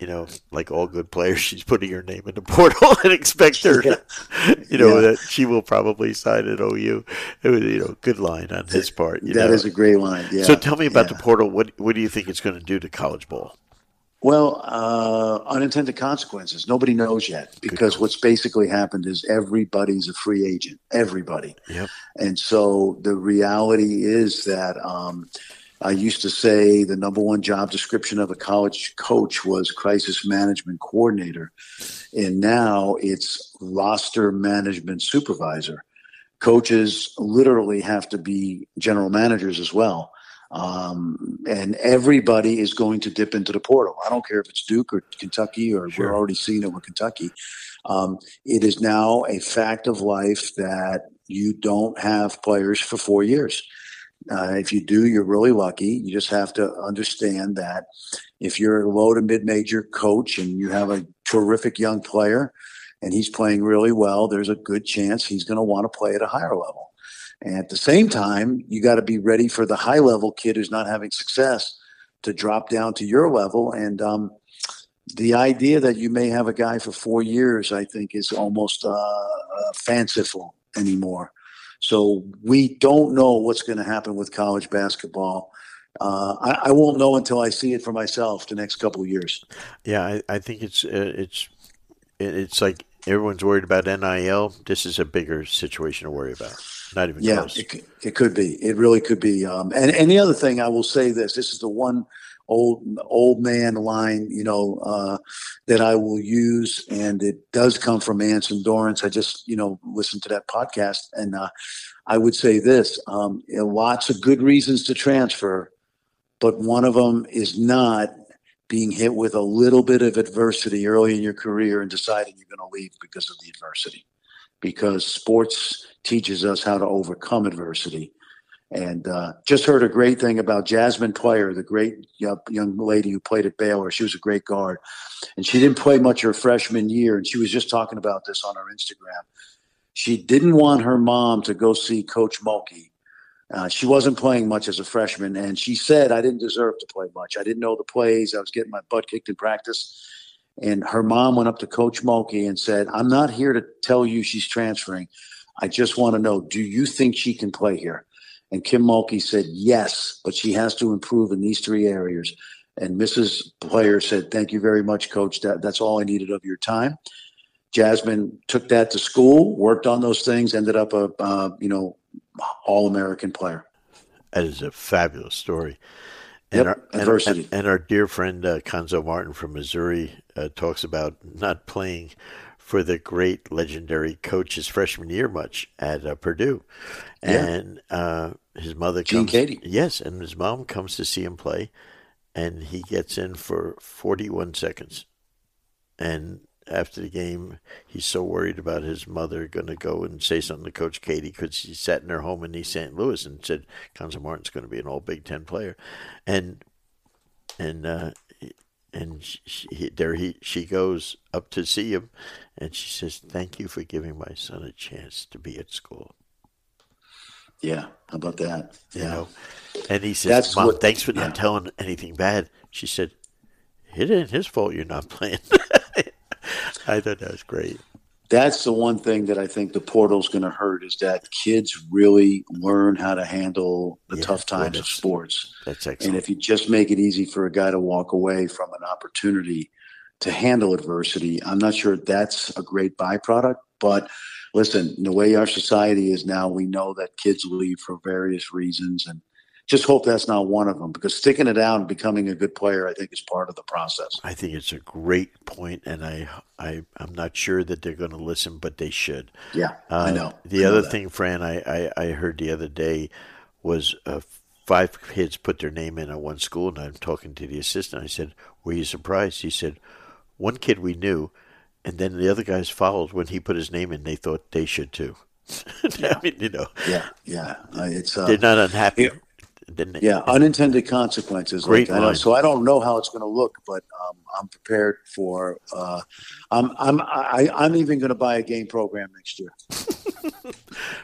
you know, like all good players, she's putting her name in the portal and expect her, you know, yeah. that she will probably sign at OU. It was, you know, good line on his part. That know. is a great line. Yeah. So tell me about yeah. the portal. What What do you think it's going to do to college ball? Well, uh, unintended consequences. Nobody knows yet because what's basically happened is everybody's a free agent. Everybody. Yep. And so the reality is that. Um, I used to say the number one job description of a college coach was crisis management coordinator. And now it's roster management supervisor. Coaches literally have to be general managers as well. Um, and everybody is going to dip into the portal. I don't care if it's Duke or Kentucky or sure. we're already seeing it with Kentucky. Um, it is now a fact of life that you don't have players for four years. Uh, if you do, you're really lucky. You just have to understand that if you're a low to mid major coach and you have a terrific young player and he's playing really well, there's a good chance he's going to want to play at a higher level. And at the same time, you got to be ready for the high level kid who's not having success to drop down to your level. And um, the idea that you may have a guy for four years, I think, is almost uh, uh, fanciful anymore. So we don't know what's going to happen with college basketball. Uh, I, I, won't know until I see it for myself the next couple of years. Yeah, I, I think it's uh, it's it's like everyone's worried about NIL. This is a bigger situation to worry about. Not even yeah, close. It, it could be. It really could be. Um, and and the other thing I will say this: this is the one old old man line, you know, uh, that I will use, and it does come from Anson Dorrance. I just you know listened to that podcast, and uh, I would say this: um, you know, lots of good reasons to transfer, but one of them is not being hit with a little bit of adversity early in your career and deciding you're going to leave because of the adversity. Because sports teaches us how to overcome adversity. And uh, just heard a great thing about Jasmine Twyer, the great young lady who played at Baylor. She was a great guard. And she didn't play much her freshman year. And she was just talking about this on her Instagram. She didn't want her mom to go see Coach Mulkey. Uh, she wasn't playing much as a freshman. And she said, I didn't deserve to play much. I didn't know the plays. I was getting my butt kicked in practice. And her mom went up to Coach Mulkey and said, I'm not here to tell you she's transferring. I just want to know, do you think she can play here? And Kim Mulkey said, yes, but she has to improve in these three areas. And Mrs. Player said, thank you very much, coach. That, that's all I needed of your time. Jasmine took that to school, worked on those things, ended up a, uh, you know, all-American player. That is a fabulous story. And, yep, our, adversity. And, and, our dear friend uh, Cuonzo Martin from Missouri uh, talks about not playing for the great legendary coach his freshman year much at uh, Purdue, and uh, his mother Gene comes. Keady. Yes, and his mom comes to see him play, and he gets in for forty-one seconds, and after the game, he's so worried about his mother going to go and say something to Coach Keady because she sat in her home in East St. Louis and said Cuonzo Martin's going to be an All Big Ten player, and and uh, and she, there he she goes up to see him, and she says, "Thank you for giving my son a chance to be at school." Yeah, how about that? You know, and he says, That's "Mom, what, thanks for yeah. not telling anything bad." She said, "It ain't his fault you're not playing." I thought that was great that's the one thing that I think the portal's going to hurt is that kids really learn how to handle the yeah, tough times of sports. That's excellent. And if you just make it easy for a guy to walk away from an opportunity to handle adversity, I'm not sure that's a great byproduct. But listen, the way our society is now, we know that kids leave for various reasons, and just hope that's not one of them because sticking it out and becoming a good player, I think, is part of the process. I think it's a great point, and I, I, I'm not sure that they're going to listen, but they should. Yeah, uh, I know. The I other know thing, Fran, I, I, I, heard the other day was uh, five kids put their name in at one school, and I'm talking to the assistant. I said, "Were you surprised?" He said, "One kid we knew." And then the other guys followed when he put his name in. They thought they should too. yeah. I mean, you know, yeah, yeah. Uh, it's uh, they're not unhappy. It, didn't it? Yeah, unintended consequences. Great like, know, so I don't know how it's going to look, but um, I'm prepared for. Uh, I'm I'm I, am i am even going to buy a game program next year.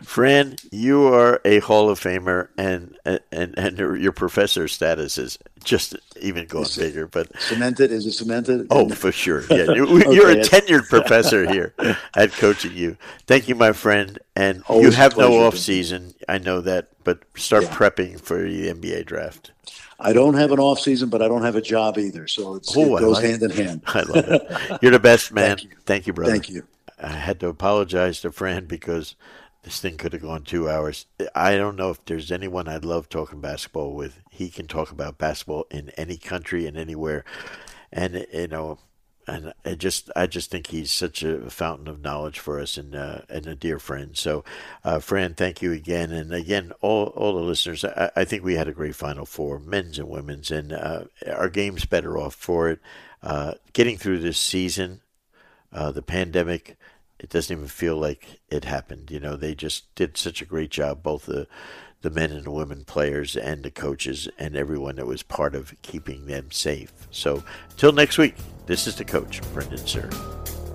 Fran, you are a Hall of Famer, and and and your professor status is just even going is bigger. But cemented is it cemented? Oh, for sure. Yeah, you're okay, a tenured professor here at coaching you. Thank you, my friend. And Always you have no off season. I know that, but start yeah. prepping for the NBA draft. I don't have an off season, but I don't have a job either, so oh, it goes like hand it. in hand. I love it. You're the best, man. Thank you, Thank you brother. Thank you. I had to apologize to Fran because this thing could have gone two hours. I don't know if there's anyone I'd love talking basketball with. He can talk about basketball in any country and anywhere, and you know, and I just I just think he's such a fountain of knowledge for us and uh, and a dear friend. So, uh, Fran, thank you again, and again, all all the listeners. I, I think we had a great Final Four, men's and women's, and uh, our game's better off for it. Uh, getting through this season, uh, the pandemic it doesn't even feel like it happened. You know, they just did such a great job, both the the men and the women players and the coaches and everyone that was part of keeping them safe. So until next week, this is the coach, Brendan Suhr.